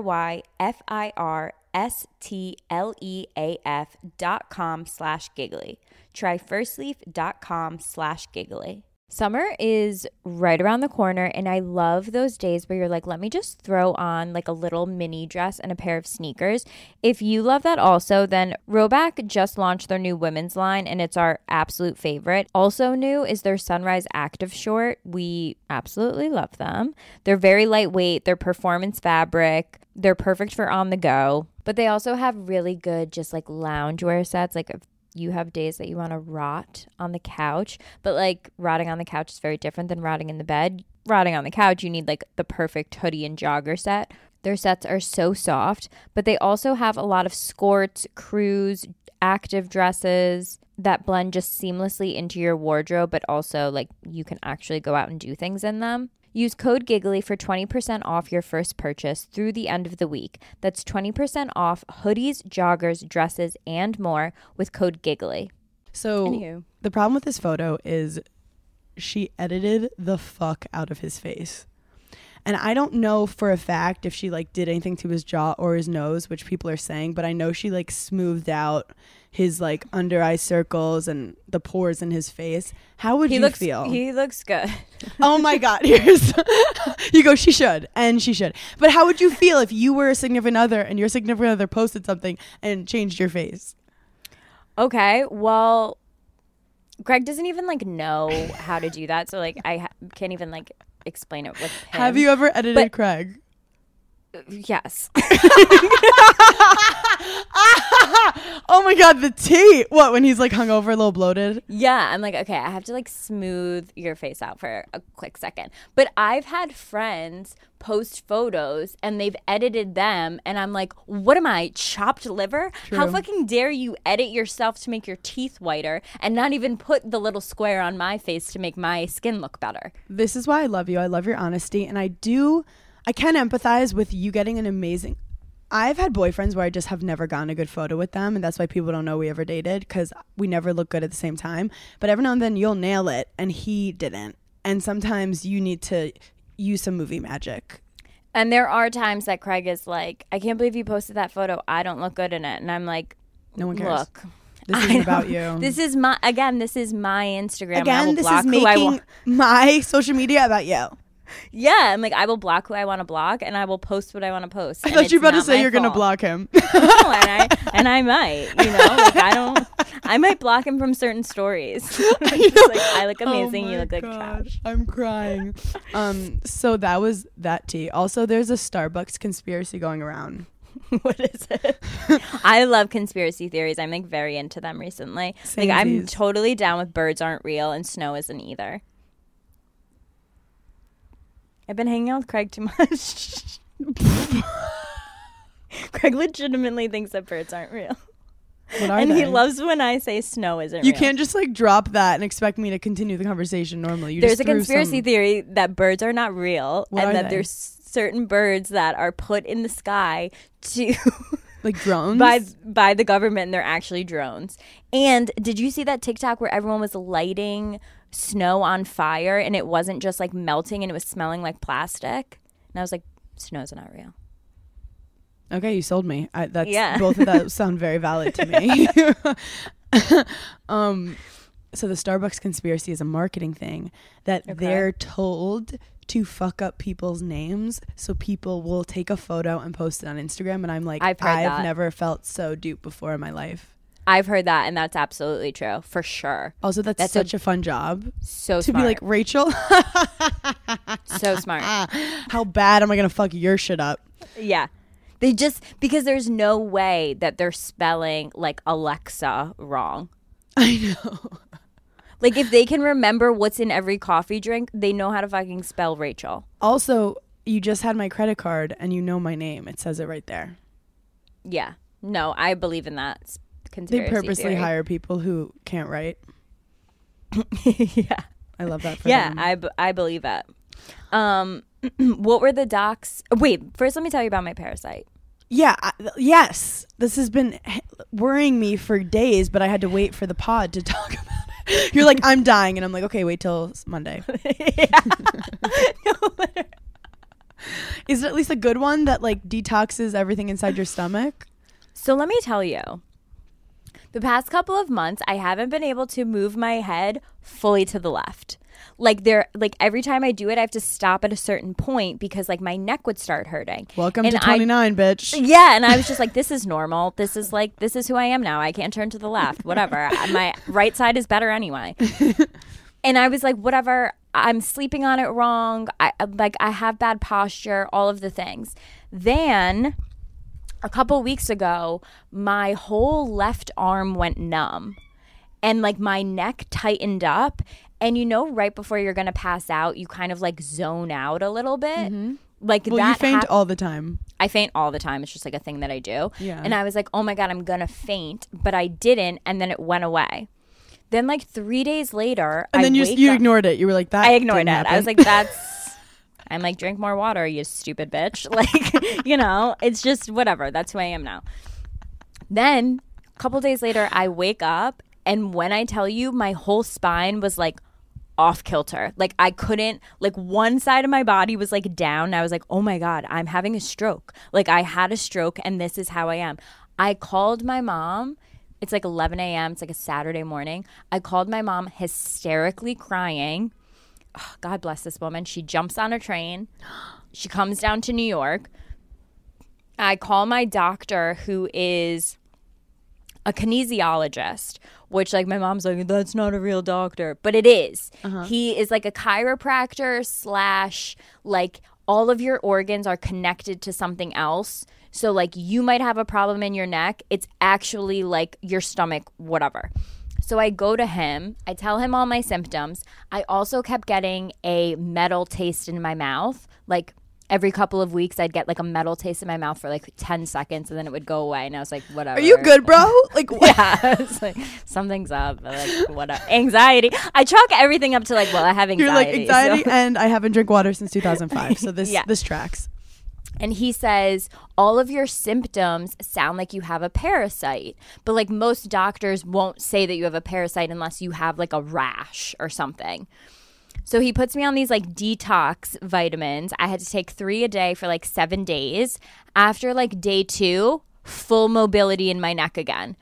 D: S-T-L-E-A-F dot com slash giggly. Tryfirstleaf.com slash giggly. Summer is right around the corner, and I love those days where you're like, let me just throw on like a little mini dress and a pair of sneakers. If you love that also, then Rhoback just launched their new women's line, and it's our absolute favorite. Also, new is their Sunrise Active Short. We absolutely love them. They're very lightweight, they're performance fabric, they're perfect for on the go. But they also have really good, just like loungewear sets. Like you have days that you want to rot on the couch, but like rotting on the couch is very different than rotting in the bed. Rotting on the couch, you need like the perfect hoodie and jogger set. Their sets are so soft, but they also have a lot of skirts, crews, active dresses that blend just seamlessly into your wardrobe, but also like you can actually go out and do things in them. Use code GIGGLY for 20% off your first purchase through the end of the week. That's 20% off hoodies, joggers, dresses, and more with code GIGGLY.
C: So
D: Anywho.
C: the problem with this photo is she edited the fuck out of his face. And I don't know for a fact if she like did anything to his jaw or his nose, which people are saying, but I know she like smoothed out his like under eye circles and the pores in his face. How would
D: He
C: you
D: looks
C: feel?
D: he looks good.
C: oh my god, here's you go, she should, and she should. But how would you feel if you were a significant other and your significant other posted something and changed your face?
D: Okay, well, Craig doesn't even like know how to do that, so like I ha- can't even like explain it with him.
C: Have you ever edited
D: But-
C: Craig?
D: Yes.
C: oh my god, the tea. What when he's like hungover, a little bloated?
D: Yeah, I'm like, okay, I have to like smooth your face out for a quick second. But I've had friends post photos and they've edited them, and I'm like, what am I, chopped liver? How fucking dare you edit yourself to make your teeth whiter and not even put the little square on my face to make my skin look better?
C: This is why I love you. I love your honesty, and I do. I can empathize with you getting an amazing. I've had boyfriends where I just have never gotten a good photo with them, and that's why people don't know we ever dated because we never look good at the same time. But every now and then you'll nail it, and he didn't. And sometimes you need to use some movie magic.
D: And there are times that Craig is like, I can't believe you posted that photo. I don't look good in it. And I'm like,
C: No one cares.
D: look.
C: This isn't about you.
D: This is my again. This is my Instagram.
C: Again, this is making my social media about you.
D: Yeah, I'm like I will block who I want to block, and I will post what I want to post.
C: I thought you were about to say you're going to block him.
D: No, and I and I might, you know, like I don't. I might block him from certain stories. Just like I look amazing,
C: Oh
D: you look like
C: God,
D: trash.
C: I'm crying. um, so that was that tea. Also, there's a Starbucks conspiracy going around.
D: what is it? I love conspiracy theories. I'm like very into them recently. Like I'm totally down with birds aren't real and snow isn't either. I've been hanging out with Craig too much. Craig legitimately thinks that birds aren't real. And
C: they?
D: he loves when I say snow isn't real.
C: You
D: real.
C: can't just like drop that and expect me to continue the conversation normally. You
D: There's
C: just
D: a
C: threw
D: conspiracy
C: some-
D: theory that birds are not real
C: What
D: and
C: are
D: that
C: they?
D: there's certain birds that are put in the sky to
C: like drones.
D: by by the government and they're actually drones. And did you see that TikTok where everyone was lighting snow on fire and it wasn't just like melting and it was smelling like plastic? And I was like, snow's are not real.
C: okay, you sold me. I, that's
D: Yeah.
C: both of those sound very valid to me. um, so the Starbucks conspiracy is a marketing thing that
D: Okay.
C: they're told to fuck up people's names so people will take a photo and post it on Instagram and I'm like
D: I've that.
C: never felt so duped before in my life.
D: I've heard that and that's absolutely true for sure.
C: Also that's,
D: That's a-
C: such a, fun job
D: So
C: to
D: smart.
C: be like Rachel
D: so smart.
C: how bad am I going to fuck your shit up?
D: Yeah. They just because there's no way that they're spelling like Alexa wrong.
C: I know.
D: Like if they can remember what's in every coffee drink, they know how to fucking spell Rachel.
C: Also, you just had my credit card and you know my name. It says it right there.
D: Yeah. No, I believe in that
C: They purposely
D: theory.
C: hire people who can't write.
D: yeah.
C: I love that for
D: Yeah,
C: them.
D: I, b- I believe that. Um what were the docs? Wait, first let me tell you about my parasite.
C: yeah, I, yes. This has been worrying me for days, but I had to wait for the pod to talk about. You're like, I'm dying, and I'm like, okay, wait till Monday. Is it at least a good one that like detoxes everything inside your stomach?
D: So let me tell you. The past couple of months, I haven't been able to move my head fully to the left. Like there like every time I do it, I have to stop at a certain point because like my neck would start hurting.
C: Welcome
D: And
C: to
D: I-
C: 29, bitch.
D: Yeah, and I was just like, this is normal. This is like, this is who I am now. I can't turn to the left. Whatever. My right side is better anyway. and I was like, whatever. I'm sleeping on it wrong. I like, I have bad posture. All of the things. Then, a couple weeks ago, my whole left arm went numb, and like my neck tightened up. And you know, right before you're gonna pass out, you kind of like zone out a little bit. Mm-hmm. Like
C: Well,
D: that
C: you faint
D: hap-
C: all the time.
D: I faint all the time. It's just like a thing that I do.
C: Yeah.
D: And I was like, oh my God, I'm going to faint. But I didn't. And then it went away. Then, like three days later,
C: And
D: I
C: then you you
D: up-
C: ignored it. You were like, that.
D: I ignored it.
C: didn't
D: I was like, that's. I'm like, drink more water, you stupid bitch. Like, you know, it's just whatever. That's who I am now. Then, a couple days later, I wake up. And when I tell you, my whole spine was like off kilter. Like I couldn't like one side of my body was like down. I was like, "Oh my god, I'm having a stroke." Like I had a stroke and this is how I am. I called my mom. It's like 11 a.m. It's like a Saturday morning. I called my mom hysterically crying. Ugh, God bless this woman. She jumps on a train. She comes down to New York. I call my doctor who is a kinesiologist, which like my mom's like, that's not a real doctor, but it is. Uh-huh. He is like a chiropractor slash like all of your organs are connected to something else. So, like, you might have a problem in your neck. It's actually like your stomach, whatever. So I go to him, I tell him all my symptoms. I also kept getting a metal taste in my mouth. Like every couple of weeks, I'd get like a metal taste in my mouth for like 10 seconds and then it would go away. And I was like, whatever.
C: Are you good, bro? Like, what?
D: Yeah, it's like something's up. Like whatever, anxiety. I chalk everything up to like, well, I have anxiety.
C: You're like
D: anxiety.
C: anxiety,
D: so-
C: and I haven't drank water since 2005. So this
D: Yeah.
C: this tracks.
D: And he says, all of your symptoms sound like you have a parasite. But like most doctors won't say that you have a parasite unless you have like a rash or something. So he puts me on these like detox vitamins. I had to take three a day for like seven days. After like day two, full mobility in my neck again.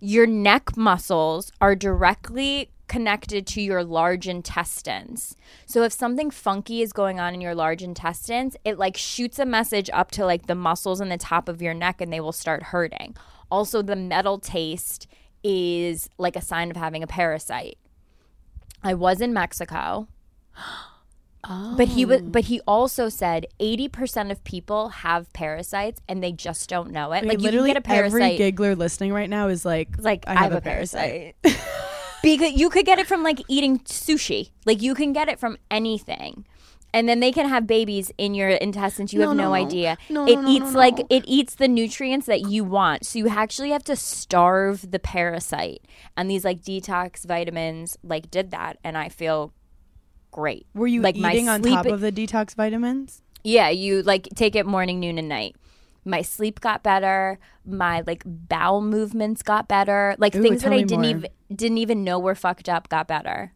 D: Your neck muscles are directly connected to your large intestines. So if something funky is going on in your large intestines, it like shoots a message up to like the muscles in the top of your neck and they will start hurting. Also the metal taste is like a sign of having a parasite. I was in Mexico. Oh. But he was but he also said 80% of people have parasites and they just don't know it. Like you can
C: literally
D: get a parasite
C: every giggler listening right now is like,
D: like
C: I have, a parasite.
D: because you could get it from like eating sushi. Like you can get it from anything. And then they can have babies in your intestines. You
C: No,
D: have no,
C: no, no.
D: idea.
C: No,
D: it
C: no, no,
D: eats
C: no,
D: like
C: no.
D: it eats the nutrients that you want. So you actually have to starve the parasite. And these like detox vitamins like did that and I feel great.
C: Were you
D: like
C: eating on
D: sleep-
C: top of the detox vitamins?
D: Yeah, you like take it morning, noon, and night. My sleep got better. My like bowel movements got better. Like
C: Ooh,
D: things that I didn't
C: more.
D: even didn't even know were fucked up got better.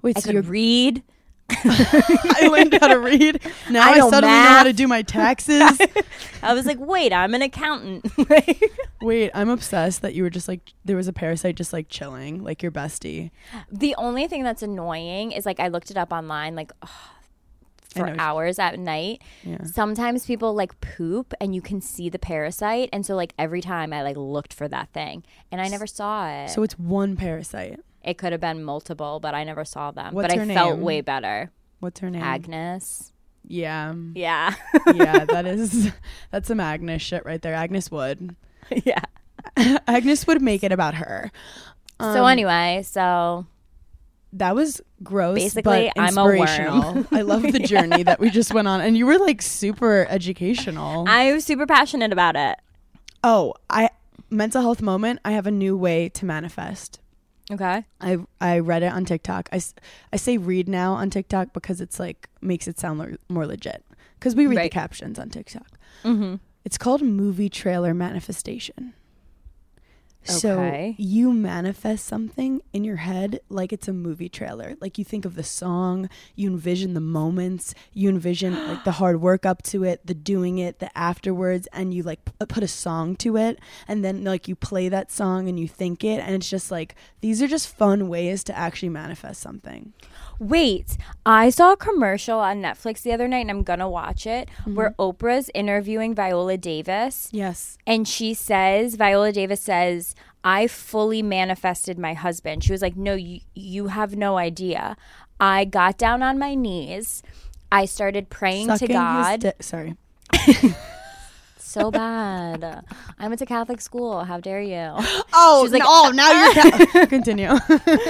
C: Wait,
D: I
C: so
D: could
C: you're,
D: read.
C: I learned how to read. Now
D: I
C: I, suddenly know how to do my taxes.
D: I was like, wait, I'm an accountant.
C: Wait, I'm obsessed that you were just like there was a parasite just like chilling, like your bestie.
D: the only thing that's annoying is like I looked it up online, like for hours at night.
C: Yeah.
D: Sometimes people like poop and you can see the parasite, and so like every time I like looked for that thing, and I never saw it.
C: So it's one parasite.
D: It could have been multiple, but I never saw them.
C: What's
D: but I
C: her
D: felt way better.
C: What's her name?
D: Agnes.
C: Yeah.
D: Yeah.
C: yeah, that is that's some Agnes shit right there. Agnes would.
D: yeah.
C: Agnes would make it about her.
D: so
C: Um,
D: anyway, so
C: that was gross.
D: Basically,
C: but
D: I'm a worm.
C: inspirational. I love the journey that we just went on, and you were like super educational.
D: I was super passionate about it.
C: oh, I mental health moment. I have a new way to manifest.
D: Okay.
C: I I read it on TikTok. I, I say read now on TikTok because it's like makes it sound le- more legit. Because we read the captions on TikTok.
D: Mm-hmm.
C: It's called movie trailer manifestation. So you manifest something in your head like it's a movie trailer. Like you think of the song, you envision the moments, you envision like the hard work up to it, the doing it, the afterwards, and you like p- put a song to it, and then like you play that song and you think it, and it's just like these are just fun ways to actually manifest something.
D: Wait, I saw a commercial on Netflix the other night and I'm going to watch it mm-hmm. where Oprah's interviewing Viola Davis
C: Yes.
D: and she says Viola Davis says I fully manifested my husband. She was like, "No, you you have no idea. I got down on my knees. I started praying to
C: Sucking his
D: God.
C: di- sorry.
D: so bad. I went to Catholic school. How dare you?"
C: Oh,
D: She's like,
C: oh, now you're ca- continue.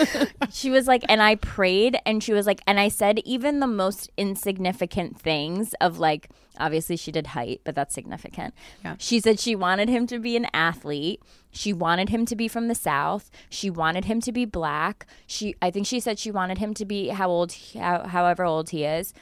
D: she was like, and I prayed, and she was like, and I said even the most insignificant things of like, obviously she did height, but that's significant.
C: Yeah.
D: She said she wanted him to be an athlete. She wanted him to be from the South. She wanted him to be black. She, I think she said she wanted him to be how old, how, however old he is.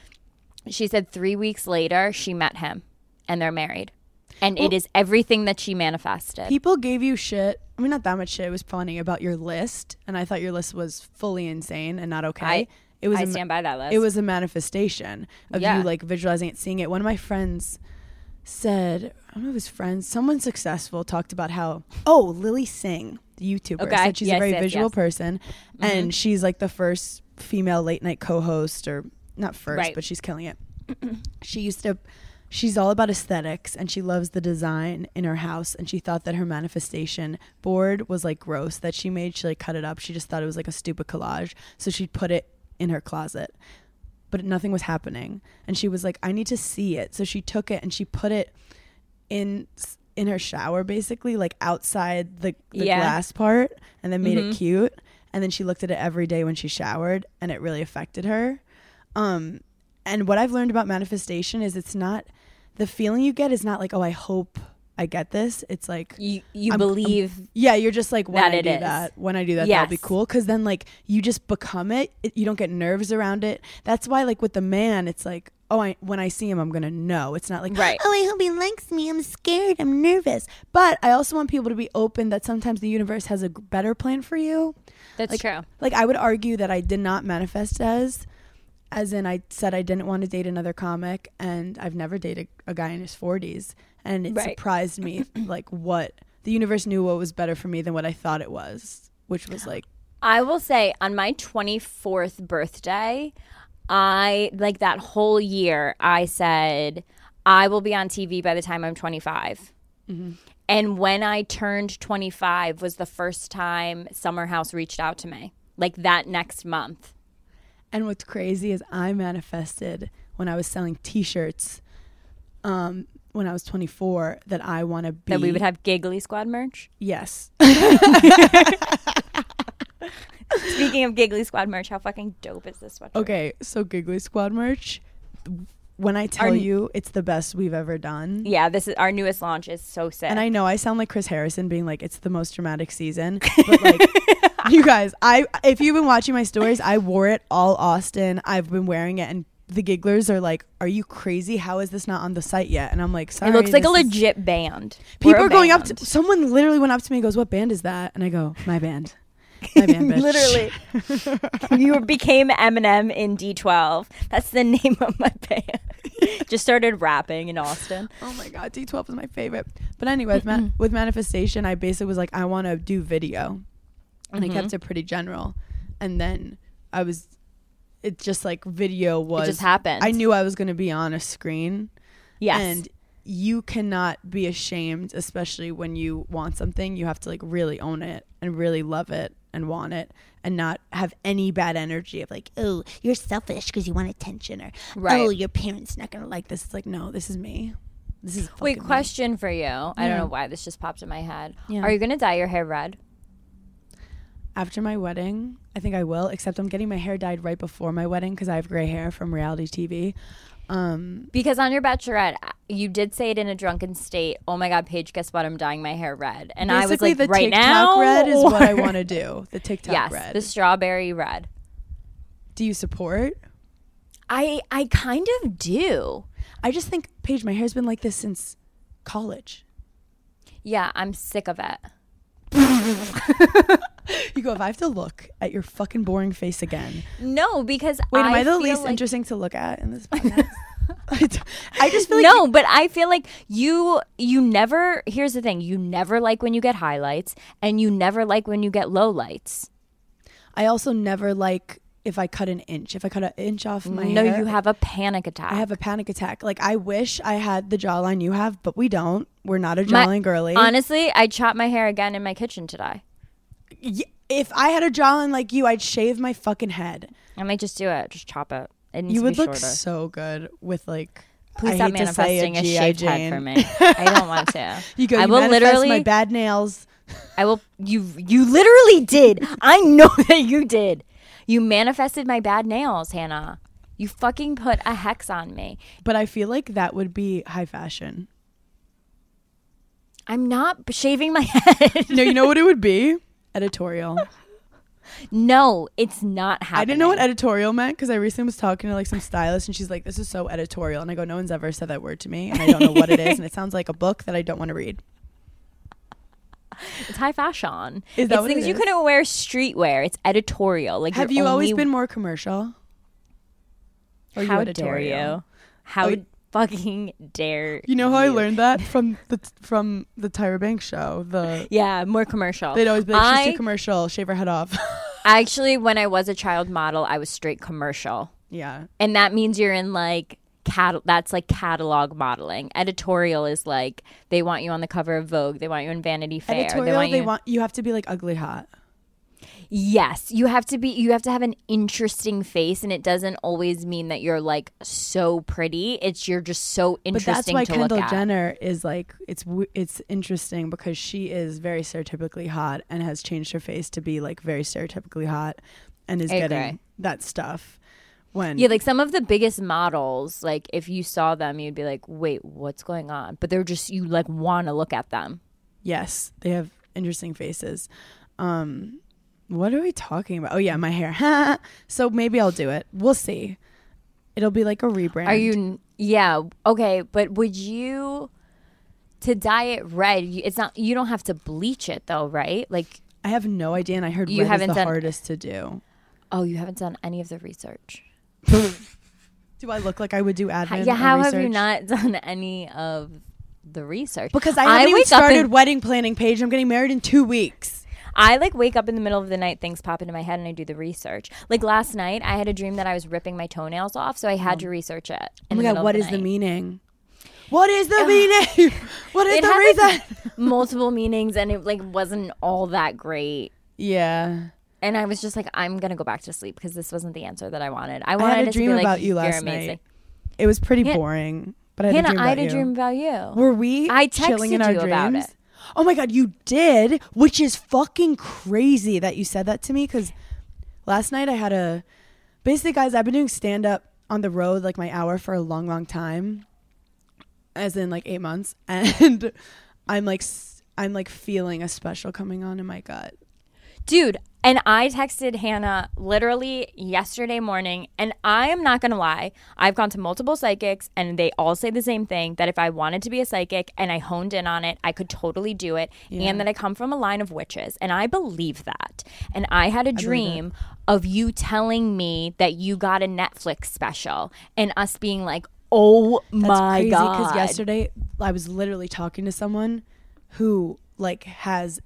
D: She said three weeks later she met him, and they're married, and it is everything that she manifested.
C: People gave you shit. I mean, not that much shit. It was funny about your list, and I thought your list was fully insane and not okay.
D: I-
C: it was
D: I
C: a ma-
D: stand by that list.
C: It was a manifestation of
D: Yeah.
C: you like visualizing it, seeing it. One of my friends said, I don't know if his friends, someone successful talked about how, oh, Lilly Singh, the YouTuber,
D: Okay.
C: said she's
D: Yes,
C: a very
D: yes,
C: visual
D: yes. Mm-hmm.
C: person, and she's like the first female late night co-host, or not first,
D: Right.
C: but she's killing it. she used to. She's all about aesthetics and she loves the design in her house and she thought that her manifestation board was like gross that she made. She like cut it up. She just thought it was like a stupid collage. So she'd put it in her closet. but nothing was happening. And she was like, I need to see it. So she took it and she put it in in her shower basically like outside the, the
D: Yeah.
C: glass part and then made
D: Mhm.
C: it cute and then she looked at it every day when she showered and it really affected her um and what i've learned about manifestation is it's not the feeling you get is not like oh i hope i get this it's like
D: You you
C: I'm- I'm-
D: believe
C: yeah, you're just like when
D: That
C: I do
D: is.
C: that, when I do that, that'll be cool. Because then like you just become it. it. You don't get nerves around it. That's why like with the man, it's like oh, I when I see him, I'm gonna know. It's not like
D: Right.
C: oh, I hope he likes me. I'm scared. I'm nervous. But I also want people to be open that sometimes the universe has a better plan for you.
D: that's
C: Like-
D: true.
C: Like I would argue that I did not manifest as. As in, I said I didn't want to date another comic, and I've never dated a guy in his 40s. And it
D: Right.
C: surprised me, like, what the universe knew what was better for me than what I thought it was, which was like,
D: I will say on my 24th birthday, I like that whole year I said I will be on TV by the time I'm 25. Mm-hmm. And when I turned 25 was the first time Summer House reached out to me. Like that next month.
C: And what's crazy is I manifested when I was selling t shirts um, when I was 24 that I want to be.
D: That we would have Giggly Squad merch.
C: Yes.
D: Speaking of Giggly Squad merch, how fucking dope is this sweatshirt?
C: Okay, so Giggly Squad merch. When I tell
D: Our-
C: you it's the best we've ever done.
D: Yeah, this is our newest launch is so sick.
C: And I know I sound like Chris Harrison being like it's the most dramatic season, but like you guys, I if you've been watching my stories, I wore it all Austin. I've been wearing it and the gigglers are like, "Are you crazy? How is this not on the site yet?" And I'm like, "Sorry."
D: it looks like a legit band.
C: People are going up to someone literally went up to me and goes, "What band is that?" And I go, "My band." My band.
D: Literally. you became Eminem in D12. That's the name of my band. Just started rapping in Austin.
C: Oh my god, D12 is my favorite. But anyway, with, man- with manifestation, I basically was like, I want to do video, and I
D: Mm-hmm.
C: kept it pretty general. And then I was, it just like video was.
D: just happened.
C: I knew I was going to be on a screen,
D: Yes.
C: and you cannot be ashamed, especially when you want something. You have to like really own it and really love it and want it, and not have any bad energy of like, oh, you're selfish because you want attention, or
D: Right.
C: oh, your parents not to like this. It's like, no, this is me. This is
D: Wait,
C: fucking me.
D: question for you. I don't know why this just popped in my head.
C: Yeah.
D: Are you to dye your hair red?
C: After my wedding, I think I will. Except I'm getting my hair dyed right before my wedding because I have gray hair from reality TV. Um,
D: Because on your bachelorette, you did say it in a drunken state. Oh my God, Paige, guess what? I'm dyeing my hair red. And I was like,
C: the
D: right
C: TikTok
D: now?
C: red is what I want to do. The TikTok
D: Yes,
C: red.
D: the strawberry red.
C: do you support?
D: I I kind of do.
C: I just think, Paige, my hair's been like this since college.
D: Yeah, I'm sick of it.
C: You go, if I have to look at your fucking boring face again.
D: No, because
C: Wait, am I, the least
D: like-
C: interesting to look at in this podcast? I just feel like
D: no, but I feel like you you never. Here's the thing: you never like when you get highlights, and you never like when you get lowlights.
C: I also never like if I cut an inch. If I cut an inch off my
D: no,
C: hair,
D: you have a panic attack.
C: I have a panic attack. Like I wish I had the jawline you have, but we don't. We're not a
D: My-
C: jawline girly.
D: Honestly, I chopped my hair again in my kitchen today.
C: If I had a jawline like you, I'd shave my fucking head.
D: I might just do it. Just chop it.
C: You would look
D: shorter.
C: so good with like.
D: Please
C: I
D: stop manifesting a
C: G.I.
D: shaved head for me. I don't want to.
C: You go.
D: I
C: you
D: will literally.
C: my bad nails.
D: I will. You. You literally did. I know that you did. You manifested my bad nails, Hannah. You fucking put a hex on me.
C: But I feel like that would be high fashion.
D: I'm not shaving my head.
C: No, you know what it would be? Editorial.
D: No, it's not happening.
C: I didn't know what editorial meant because I recently was talking to like some stylist and she's like, "This is so editorial," and I go, "No one's ever said that word to me, and I don't know what it is, and it sounds like a book that I don't want to read."
D: It's high fashion.
C: Is that
D: it's things
C: it
D: you couldn't wear streetwear. It's editorial. Like
C: Have
D: you're
C: always been more commercial? Or
D: How dare
C: editorial?
D: you? How
C: Oh,
D: fucking dare
C: You know how I learned that from the from the Tyra Banks show. The
D: Yeah, more commercial.
C: they'd always be like, "She's
D: I
C: too commercial. Shave her head off."
D: actually, when I was a child model, I was straight commercial,
C: yeah,
D: and that means you're in like cat. That's like catalog modeling. Editorial is like they want you on the cover of Vogue. They want you in Vanity Fair.
C: editorial.
D: they want
C: They
D: you.
C: want you have to be like ugly hot.
D: Yes, you have to be you have to have an interesting face and it doesn't always mean that you're like so pretty. It's you're just so interesting
C: But that's why Kendall. Jenner is like it's it's interesting because she is very stereotypically hot and has changed her face to be like very stereotypically hot and is getting that stuff when
D: Yeah, like some of the biggest models, like if you saw them, you'd be like, "Wait, what's going on?" But they're just you like want to look at them.
C: yes they have interesting faces um what are we talking about oh yeah my hair so maybe I'll do it we'll see it'll be like a rebrand
D: Are you? Yeah. Okay, but would you to dye it red? you- It's not. You don't have to bleach it though, right? Like,
C: I have no idea and I heard
D: You
C: red
D: haven't
C: is the
D: done-
C: hardest to do
D: oh, you haven't done any of the research.
C: do I look like I would do admin
D: How, yeah.
C: or
D: How have you
C: research?
D: not done any of the research?
C: because I haven't even
D: wake up
C: started
D: and-
C: wedding planning Paige I'm getting married in two weeks
D: I like wake up in the middle of the night, things pop into my head, and I do the research. Like last night, I had a dream that I was ripping my toenails off, so I had to oh. research it.
C: Oh my
D: the
C: god, what
D: of
C: is the meaning? What is the meaning? what is
D: It
C: the
D: had,
C: reason?
D: like, multiple meanings, and it like wasn't all that great.
C: yeah.
D: And I was just like, I'm gonna go back to sleep because this wasn't the answer that I wanted. I
C: I
D: wanted
C: had a
D: to
C: dream
D: be like,
C: about you
D: "You're
C: last night. It was pretty boring, but I had
D: Hannah,
C: a dream about
D: I had a
C: you.
D: dream about you.
C: Were we
D: I
C: chilling in
D: texted
C: our
D: you
C: dreams?
D: about it.
C: Oh my god, you did, which is fucking crazy that you said that to me cuz last night I had a basically guys, I've been doing stand up on the road like my hour for a long long time. As in like 8 months and I'm like I'm like feeling a special coming on in my gut.
D: Dude, and I texted Hannah literally yesterday morning, and I am not gonna lie. I've gone to multiple psychics, and they all say the same thing that if I wanted to be a psychic and I honed in on it, I could totally do it,
C: Yeah.
D: and that I come from a line of witches, and I believe that. And I had a dream of you telling me that you got a Netflix special, and us being like, "Oh
C: That's
D: my
C: crazy
D: god!"
C: because yesterday I was literally talking to someone who like has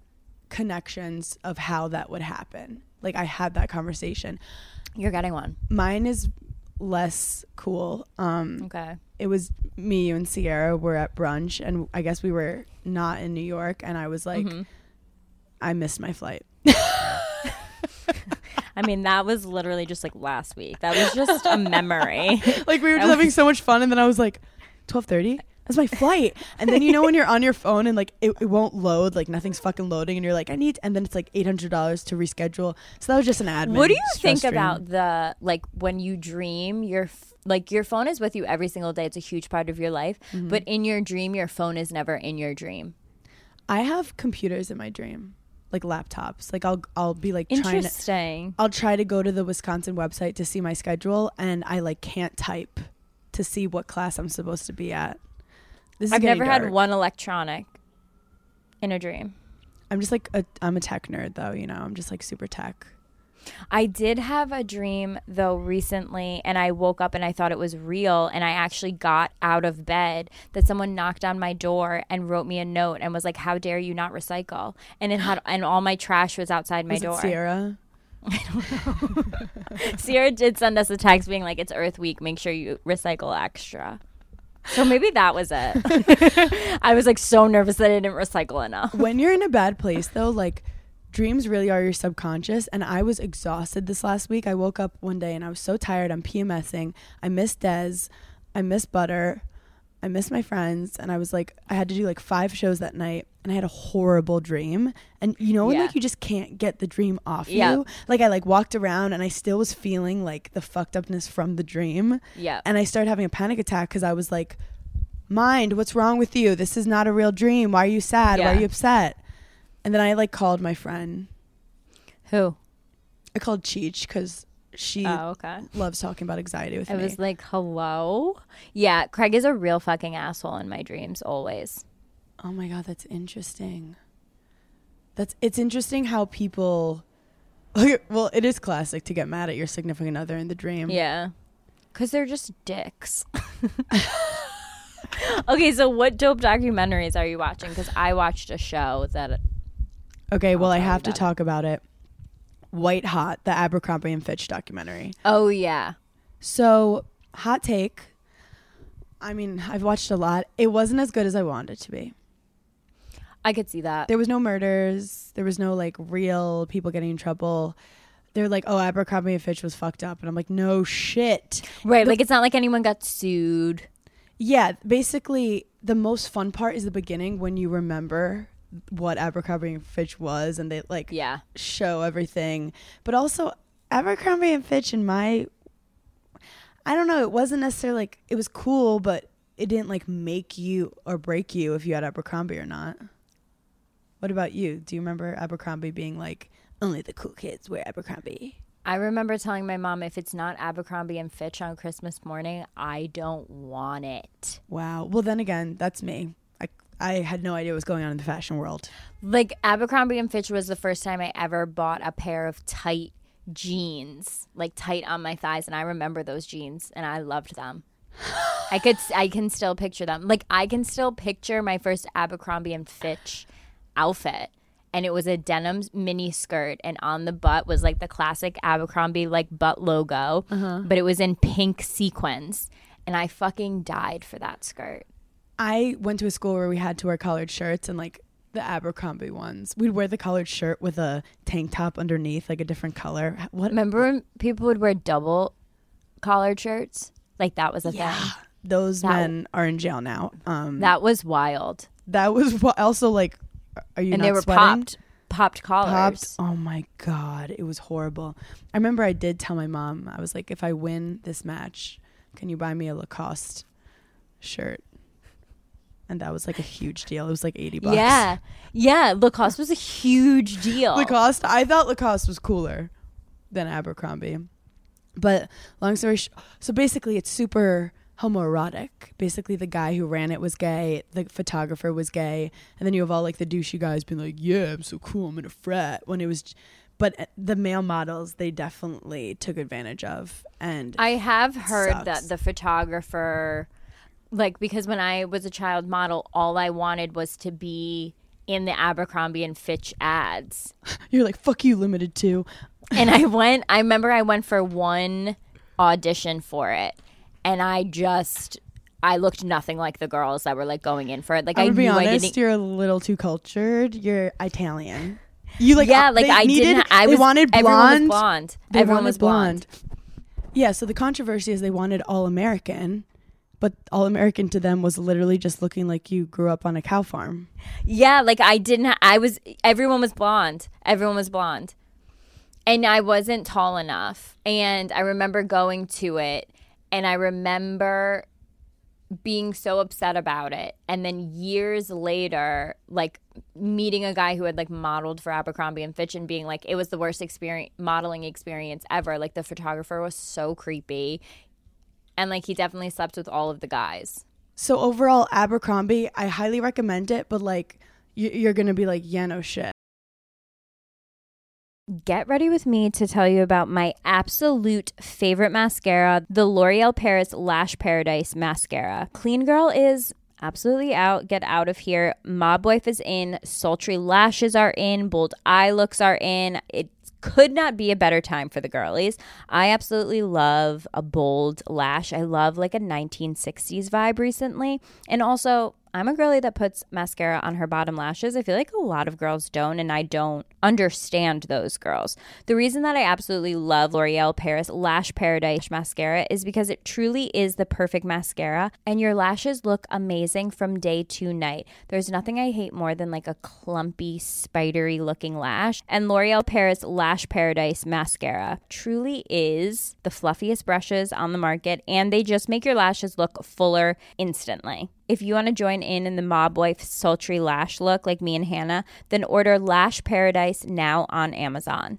C: connections of how that would happen. Like I had that conversation.
D: You're getting one.
C: Mine is less cool. Um
D: Okay.
C: it was me, you and Sierra were at brunch and I guess we were not in New York and I was like
D: Mm-hmm.
C: I missed my flight.
D: I mean, that was literally just like last week. That was just a memory.
C: like we were just having so much fun and then I was like 12:30 that's my flight. And then you know when you're on your phone and like it, it won't load like nothing's fucking loading and you're like I need and then it's like $800 to reschedule. So that was just an admin
D: What do you think
C: stream.
D: about the like when you dream your f- like your phone is with you every single day. It's a huge part of your life.
C: Mm-hmm.
D: but in your dream your phone is never in your dream.
C: I have computers in my dream like laptops. Like I'll I'll be like trying to
D: interesting.
C: I'll try to go to the Wisconsin website to see my schedule and I like can't type to see what class I'm supposed to be at this is
D: i've
C: getting
D: never had one electronic in a dream
C: I'm just like a, I'm a tech nerd though you know I'm just like super tech
D: I did have a dream though recently, and I woke up and I thought it was real. And I actually got out of bed that someone knocked on my door and wrote me a note and was like, "How dare you not recycle?" And it had and all my trash was outside my
C: was
D: door.
C: it Sierra I don't know.
D: Sierra did send us a text being like, "It's Earth Week. Make sure you recycle extra." So maybe that was it. I was like so nervous that I didn't recycle enough.
C: when you're in a bad place though like dreams really are your subconscious and i was exhausted this last week. I woke up one day and i was so tired. I'm pmsing i miss des i miss butter. I miss my friends and i was like i had to do like five shows that night and i had a horrible dream and you know when
D: Yeah.
C: like you just can't get the dream off
D: Yeah.
C: you like i like walked around and i still was feeling like the fucked upness from the dream
D: Yeah.
C: and I started having a panic attack because I was like, "Mind, what's wrong with you? This is not a real dream. Why are you sad? Why are you upset?" And then I like called my friend.
D: Who?
C: I called Cheech because she
D: Oh, okay.
C: loves talking about anxiety with
D: I
C: me.
D: I was like, hello? Yeah, Craig is a real fucking asshole in my dreams, always.
C: Oh my god, that's interesting. That's it's interesting how people. well, it is classic to get mad at your significant other in the dream.
D: Yeah. Because they're just dicks. okay, so what dope documentaries are you watching? Because I watched a show that.
C: Okay, well, I have to talk about it. White Hot, the Abercrombie and Fitch documentary.
D: Oh, yeah.
C: So, hot take. I mean, I've watched a lot. It wasn't as good as I wanted it to be.
D: I could see that.
C: There was no murders. There was no like real people getting in trouble. They're like, oh, Abercrombie and Fitch was fucked up, and I'm like, no shit.
D: Right. Like it's not like anyone got sued.
C: Yeah, basically, the most fun part is the beginning when you remember what Abercrombie and Fitch was, and they like
D: Yeah.
C: show everything. But also, Abercrombie and Fitch, in my, I don't know, it wasn't necessarily like it was cool, but it didn't like make you or break you if you had Abercrombie or not. What about you? Do you remember Abercrombie being like only the cool kids wear Abercrombie?
D: I remember telling my mom if it's not Abercrombie and Fitch on Christmas morning, I don't want it.
C: Wow. Well, then again, that's me. I I had no idea what was going on in the fashion world.
D: Like Abercrombie and Fitch was the first time I ever bought a pair of tight jeans, like tight on my thighs, and I remember those jeans and I loved them. I could I can still picture them. Like I can still picture my first Abercrombie and Fitch outfit. And it was a denim mini skirt, and on the butt was like the classic Abercrombie like butt logo, but it was in pink sequins, and I fucking died for that skirt.
C: I went to a school where we had to wear collared shirts and like the Abercrombie ones. We'd wear the collared shirt with a tank top underneath, like a different color. What?
D: Remember when people would wear double collared shirts? Like that was a thing.
C: Those
D: That-
C: men are in jail now. Um,
D: That was wild.
C: that was also like. Are you
D: and they were
C: sweating?
D: popped popped collars.
C: Popped. Oh my god, it was horrible. I remember I did tell my mom. I was like, if I win this match, can you buy me a Lacoste shirt? And that was like a huge deal. It was like eighty bucks.
D: Yeah. Yeah. Lacoste was a huge deal.
C: Lacoste. I thought Lacoste was cooler than Abercrombie. But long story sh- so basically it's super homoerotic. Basically the guy who ran it was gay, the photographer was gay, and then you have all like the douchey guys being like, "Yeah, I'm so cool. I'm in a frat." When it was but uh, the male models they definitely took advantage of and
D: I have heard
C: Sucks.
D: that the photographer, like, because when I was a child model, all I wanted was to be in the Abercrombie and Fitch ads.
C: you're like, "Fuck you, Limited Too."
D: and I went. I remember I went for one audition for it, and I just I looked nothing like the girls that were like going in for it. Like
C: I'm
D: I
C: gonna be honest,
D: didn't.
C: you're a little too cultured. You're Italian. You like
D: yeah,
C: uh,
D: like I
C: needed,
D: didn't. I
C: they
D: was
C: wanted blonde.
D: Everyone was blonde.
C: They
D: everyone was blonde.
C: Yeah, so the controversy is they wanted all American, but all American to them was literally just looking like you grew up on a cow farm.
D: Yeah, like I didn't. Ha- I was. Everyone was blonde. Everyone was blonde, and I wasn't tall enough. And I remember going to it, and I remember being so upset about it. And then years later, like meeting a guy who had like modeled for Abercrombie and Fitch, and being like, it was the worst experience modeling experience ever. Like the photographer was so creepy, and like he definitely slept with all of the guys.
C: So overall, Abercrombie, I highly recommend it, but like you- you're gonna be like, yeah, no shit.
D: Get ready with me to tell you about my absolute favorite mascara, the L'Oreal Paris Lash Paradise Mascara. Clean Girl is absolutely out. Get out of here. Mob Wife is in. Sultry lashes are in. Bold eye looks are in. It could not be a better time for the girlies. I absolutely love a bold lash. I love like a 1960s vibe recently. And also, I'm a girly that puts mascara on her bottom lashes. I feel like a lot of girls don't, and I don't understand those girls. The reason that I absolutely love L'Oreal Paris Lash Paradise mascara is because it truly is the perfect mascara, and your lashes look amazing from day to night. There's nothing I hate more than like a clumpy, spidery looking lash, and L'Oreal Paris Lash Paradise mascara truly is the fluffiest brushes on the market, and they just make your lashes look fuller instantly. If you want to join in in the mob wife sultry lash look like me and Hannah, then order Lash Paradise now on Amazon.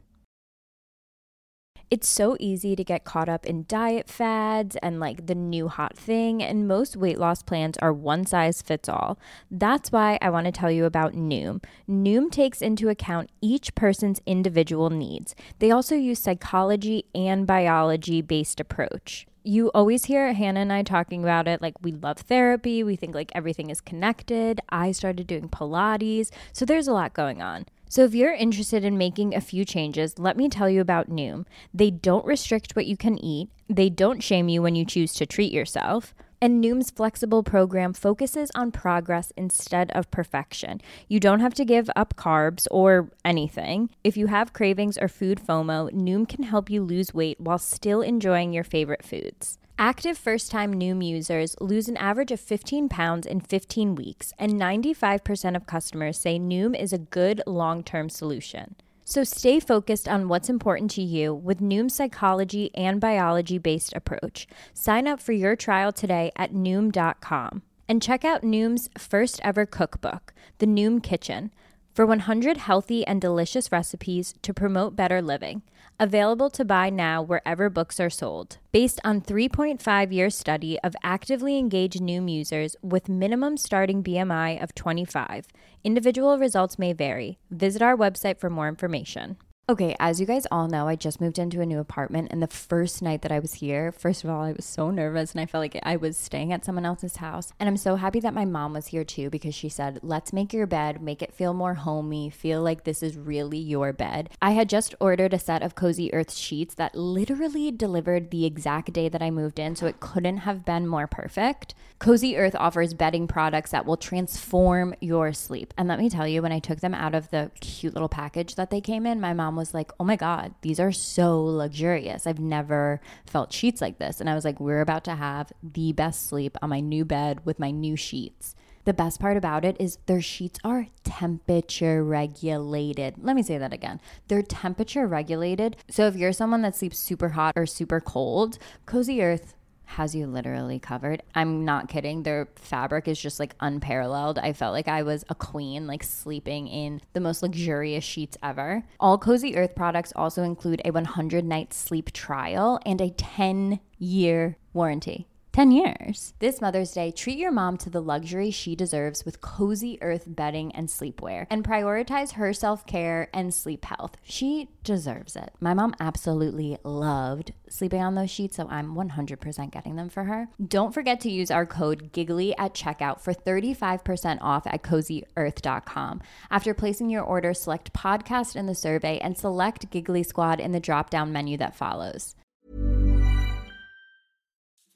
D: It's so easy to get caught up in diet fads and like the new hot thing, and most weight loss plans are one size fits all. That's why I want to tell you about Noom. Noom takes into account each person's individual needs. They also use psychology and biology based approach you always hear Hannah and I talking about it. Like, we love therapy. We think like everything is connected. I started doing Pilates. So there's a lot going on. So if you're interested in making a few changes, let me tell you about Noom. They don't restrict what you can eat, they don't shame you when you choose to treat yourself. And Noom's flexible program focuses on progress instead of perfection. You don't have to give up carbs or anything. If you have cravings or food FOMO, Noom can help you lose weight while still enjoying your favorite foods. Active first time Noom users lose an average of 15 pounds in 15 weeks, and 95% of customers say Noom is a good long term solution. So stay focused on what's important to you with Noom's psychology and biology based approach. Sign up for your trial today at Noom.com and check out Noom's first ever cookbook, The Noom Kitchen, for 100 healthy and delicious recipes to promote better living. Available to buy now wherever books are sold. Based on 3.5 year study of actively engaged Noom users with minimum starting BMI of 25. Individual results may vary. Visit our website for more information. Okay, as you guys all know, I just moved into a new apartment, and the first night that I was here, first of all, I was so nervous and I felt like I was staying at someone else's house. And I'm so happy that my mom was here too because she said, Let's make your bed, make it feel more homey, feel like this is really your bed. I had just ordered a set of Cozy Earth sheets that literally delivered the exact day that I moved in, so it couldn't have been more perfect. Cozy Earth offers bedding products that will transform your sleep. And let me tell you, when I took them out of the cute little package that they came in, my mom was like, oh my God, these are so luxurious. I've never felt sheets like this. And I was like, we're about to have the best sleep on my new bed with my new sheets. The best part about it is their sheets are temperature regulated. Let me say that again. They're temperature regulated. So if you're someone that sleeps super hot or super cold, Cozy Earth has you literally covered. I'm not kidding. Their fabric is just like unparalleled. I felt like I was a queen, like sleeping in the most luxurious sheets ever. All Cozy Earth products also include a 100 night sleep trial and a 10 year warranty. 10 years. This Mother's Day, treat your mom to the luxury she deserves with Cozy Earth bedding and sleepwear and prioritize her self care and sleep health. She deserves it. My mom absolutely loved sleeping on those sheets, so I'm 100% getting them for her. Don't forget to use our code GIGGLY at checkout for 35% off at cozyearth.com. After placing your order, select podcast in the survey and select Giggly Squad in the drop down menu that follows.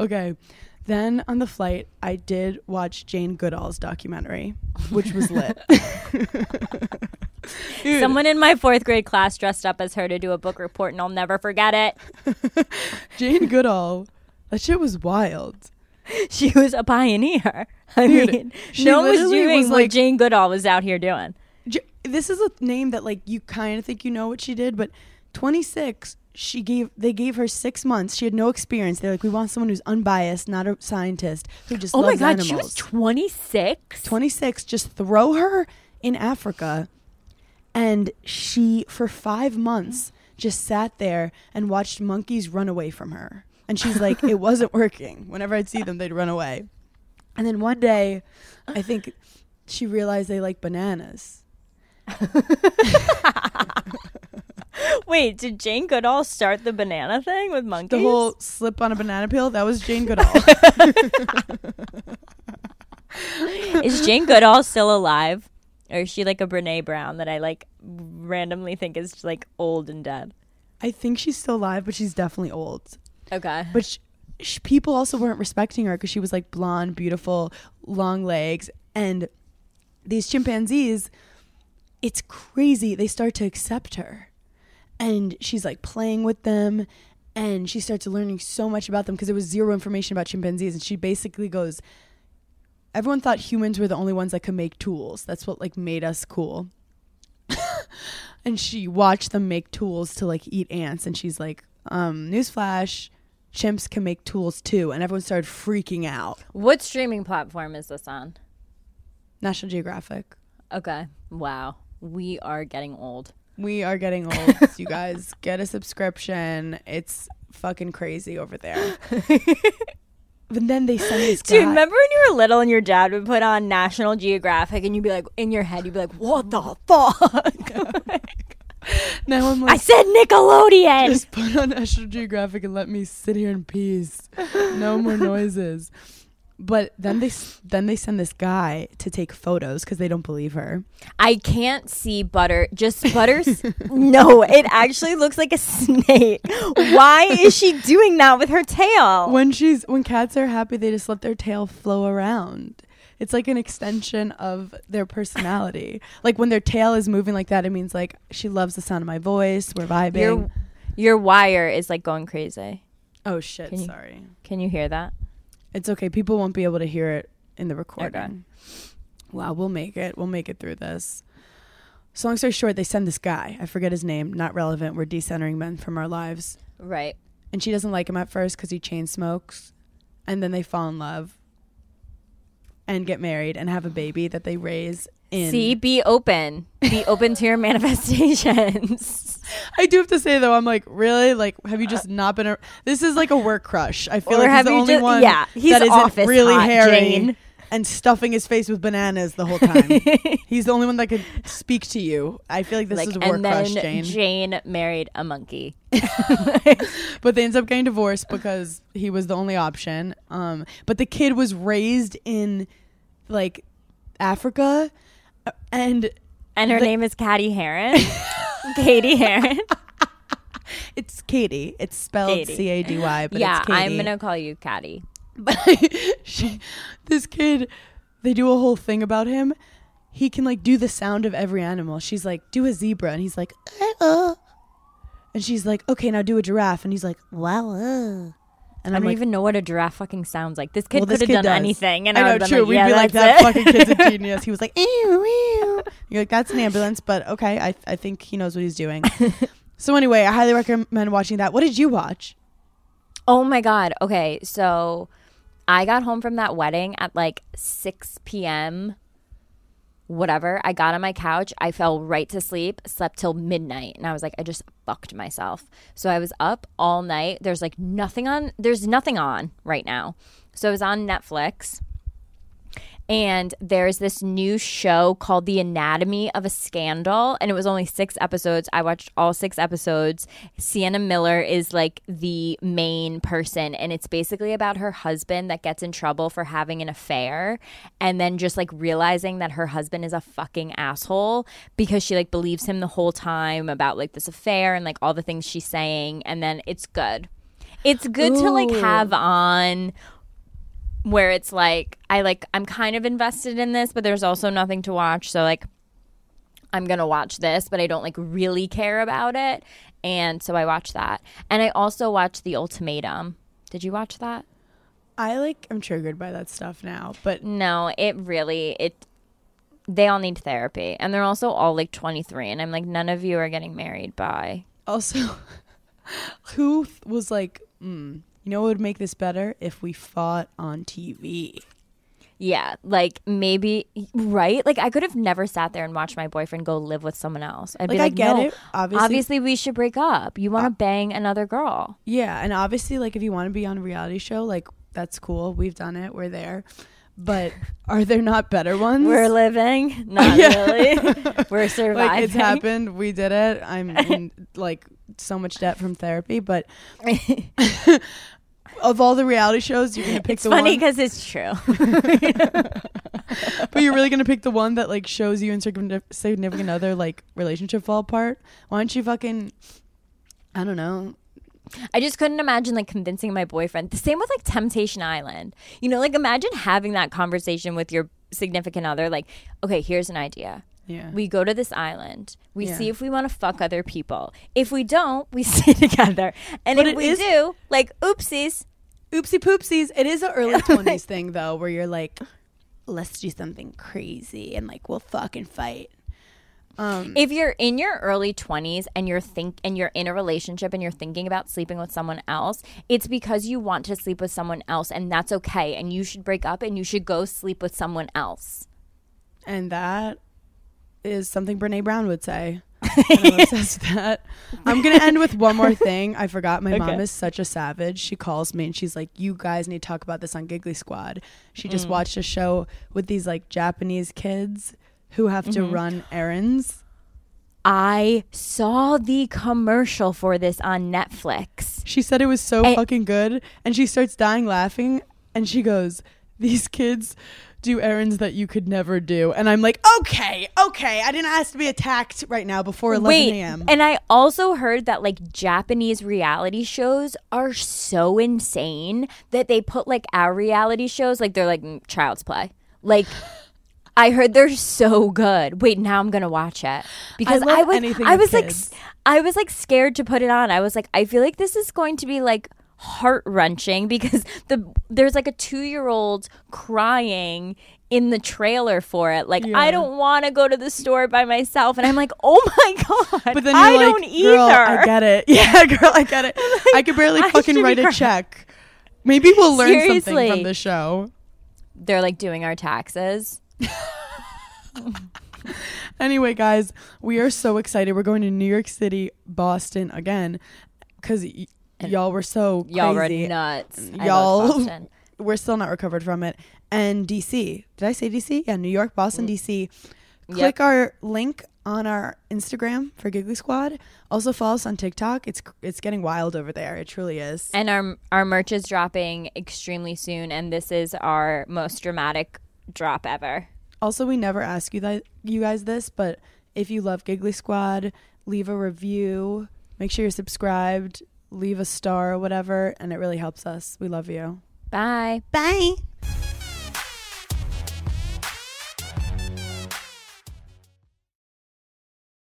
C: Okay. Then on the flight, I did watch Jane Goodall's documentary, which was lit. Dude,
D: Someone in my fourth grade class dressed up as her to do a book report, and I'll never forget it.
C: Jane Goodall, that shit was wild.
D: She was a pioneer. I
C: Dude,
D: mean,
C: she
D: no one was doing
C: was
D: what Jane Goodall was out here doing.
C: J- this is a name that like you kind of think you know what she did, but 26, she gave they gave her six months. She had no experience. They're like, we want someone who's unbiased, not a scientist who just
D: Oh my God,
C: animals.
D: she was 26.
C: 26 just throw her in africa and she for five months just sat there and watched monkeys run away from her and she's like it wasn't working whenever i'd see them they'd run away and then one day i think she realized they like bananas
D: Wait, did Jane Goodall start the banana thing with monkeys?
C: the whole slip on a banana peel that was jane goodall
D: is Jane Goodall still alive? Or is she like a Brene Brown that I like randomly think is like old and dead?
C: i think she's still alive but she's definitely old
D: Okay.
C: But sh- sh- people also weren't respecting her because she was like blonde, beautiful, long legs. And these chimpanzees, it's crazy. They start to accept her. And she's like playing with them. And she starts learning so much about them because there was zero information about chimpanzees. And she basically goes, Everyone thought humans were the only ones that could make tools. That's what like made us cool. and she watched them make tools to like eat ants. And she's like, um, newsflash, chimps can make tools too. And everyone started freaking out.
D: what streaming platform is this on?
C: National Geographic.
D: Okay. Wow. We are getting old.
C: We are getting old, you guys. Get a subscription. It's fucking crazy over there. but then they send this
D: Dude,
C: guy.
D: remember when you were little and your dad would put on National Geographic and you'd be like, in your head, you'd be like, what the fuck?
C: now I'm
D: I said Nickelodeon.
C: just put on National Geographic and let me sit here in peace. No more noises. But then they then they send this guy to take photos because they don't believe her.
D: I can't see butter. Just butters. no, it actually looks like a snake. Why is she doing that with her tail?
C: When she's when cats are happy, they just let their tail flow around. It's like an extension of their personality. like when their tail is moving like that, it means like she loves the sound of my voice. We're vibing.
D: your your wire is like going crazy.
C: oh shit!
D: Can you-
C: sorry.
D: Can you hear that?
C: It's okay. People won't be able to hear it in the recording. Wow, we'll make it. We'll make it through this. So long story short, they send this guy. I forget his name. Not relevant. We're decentering men from our lives.
D: Right.
C: And she doesn't like him at first because he chain smokes. And then they fall in love and get married and have a baby that they raise in.
D: See, be open. Be open to your manifestations.
C: I do have to say though, I'm like, really? Like, have you just not been? A- this is like a work crush. I feel
D: Or
C: like he's the only
D: ju-
C: one.
D: yeah, he's
C: that isn't
D: office
C: really
D: hot,
C: hairy
D: Jane.
C: and stuffing his face with bananas the whole time. he's the only one that could speak to you. I feel like this
D: like,
C: is a work crush, Jane.
D: Jane married a monkey.
C: but they ends up getting divorced because he was the only option. Um, but the kid was raised in like Africa, uh, and
D: And her
C: The-
D: name is Cady Heron. Cady Heron.
C: it's Katie. It's spelled C A D Y, but
D: yeah,
C: it's Katie.
D: I'm gonna call you Katie.
C: But she, this kid, they do a whole thing about him. He can like do the sound of every animal. She's like, do a zebra, and he's like, uh, uh. and she's like, okay, now do a giraffe, and he's like, wow, uh. And
D: I
C: I'm
D: don't
C: like,
D: even know what a giraffe fucking sounds like. This kid
C: well,
D: could have done
C: does.
D: anything, and
C: I
D: I,
C: know, true.
D: like,
C: We'd
D: yeah,
C: be like that
D: it.
C: fucking kid's a genius. He was like, ew, ew. You're like, that's an ambulance, but okay, I I think he knows what he's doing. so anyway, I highly recommend watching that. What did you watch?
D: Oh my god. Okay, so I got home from that wedding at like 6 p.m. Whatever. I got on my couch. I fell right to sleep, slept till midnight, and I was like, I just fucked myself. So I was up all night. There's like nothing on, there's nothing on right now. So I was on Netflix. And there's this new show called The Anatomy of a Scandal, and it was only six episodes. I watched all six episodes. Sienna Miller is like the main person, and it's basically about her husband that gets in trouble for having an affair, and then just like realizing that her husband is a fucking asshole because she like believes him the whole time about like this affair and like all the things she's saying, and then it's good. It's good to like have on where it's like I like I'm kind of invested in this, but there's also nothing to watch. So like I'm gonna watch this, but I don't like really care about it. And so I watched that. And I also watched The Ultimatum. Did you watch that?
C: I like I'm triggered by that stuff now, but
D: No, it really it they all need therapy. And they're also all like 23 and I'm like none of you are getting married by
C: also, who was like, mm, you know, what would make this better if we fought on TV.
D: Yeah, like maybe right. Like I could have never sat there and watched my boyfriend go live with someone else. I'd be
C: Like, I get
D: no,
C: it, obviously.
D: obviously we should break up. You want to uh, bang another girl?
C: Yeah, and obviously, like if you want to be on a reality show, like that's cool. We've done it. We're there. But are there not better ones?
D: We're living, not
C: Yeah.
D: really. We're surviving.
C: like it's happened. We did it. I'm in like so much debt from therapy, but of all the reality shows, you're gonna pick
D: It's
C: the
D: funny
C: one.
D: because it's true.
C: But you're really gonna pick the one that like shows you and significant significant other like relationship fall apart. Why don't you fucking? I don't know.
D: I just couldn't imagine like convincing my boyfriend. The same with like Temptation Island. You know, like imagine having that conversation with your significant other. Like, okay, here's an idea.
C: Yeah.
D: We go to this island. We
C: Yeah.
D: see if we want to fuck other people. If we don't, we stay together. And
C: But
D: if we
C: is-
D: do, like, oopsies.
C: Oopsie poopsies. It is an early twenties thing though, where you're like, let's do something crazy and like we'll fucking fight. Um,
D: If you're in your early 20s and you're think and you're in a relationship and you're thinking about sleeping with someone else, it's because you want to sleep with someone else and that's okay and you should break up and you should go sleep with someone else.
C: and that is something Brene Brown would say. And I'm obsessed with that. I'm gonna end with one more thing. I forgot. My mom is such a savage. She calls me and she's like, "You guys need to talk about this on Giggly Squad." She just
D: Mm.
C: watched a show with these like Japanese kids who have to
D: Mm-hmm.
C: run errands.
D: I saw the commercial for this on Netflix.
C: She said it was so
D: And-
C: fucking good, and she starts dying laughing, and she goes, "These kids." Do errands that you could never do, and I'm like, okay, okay. I didn't ask to be attacked right now before 11
D: Wait,
C: a.m.
D: and I also heard that like Japanese reality shows are so insane that they put like our reality shows like they're like mm, child's play. Like I heard they're so good. Wait, now I'm gonna watch it because
C: love
D: I, was I was like
C: kids.
D: s- I was like scared to put it on. I was like I feel like this is going to be like heart wrenching because the there's like a two year old crying in the trailer for it. Like I don't want to go to the store by myself, and I'm like, oh my god,
C: But then
D: I
C: you're
D: don't
C: like,
D: either.
C: I get it. Yeah, girl, I get it. I could barely
D: I
C: fucking write a check. Maybe we'll learn something from the show.
D: They're like doing our taxes.
C: Anyway, guys, we are so excited. We're going to New York City, Boston again, because y- y'all were so
D: Y'all were nuts.
C: Y'all- We're still not recovered from it. And DC. Did I say DC? Yeah, New York, Boston, mm. DC. Click our link on our Instagram for Giggly Squad. Also follow us on TikTok. It's it's getting wild over there. It truly is.
D: And our our merch is dropping extremely soon, and this is our most dramatic drop ever.
C: Also, we never ask you that you guys this, but if you love Giggly Squad, leave a review. Make sure you're subscribed. Leave a star or whatever, and it really helps us. We love you.
D: Bye.
C: Bye.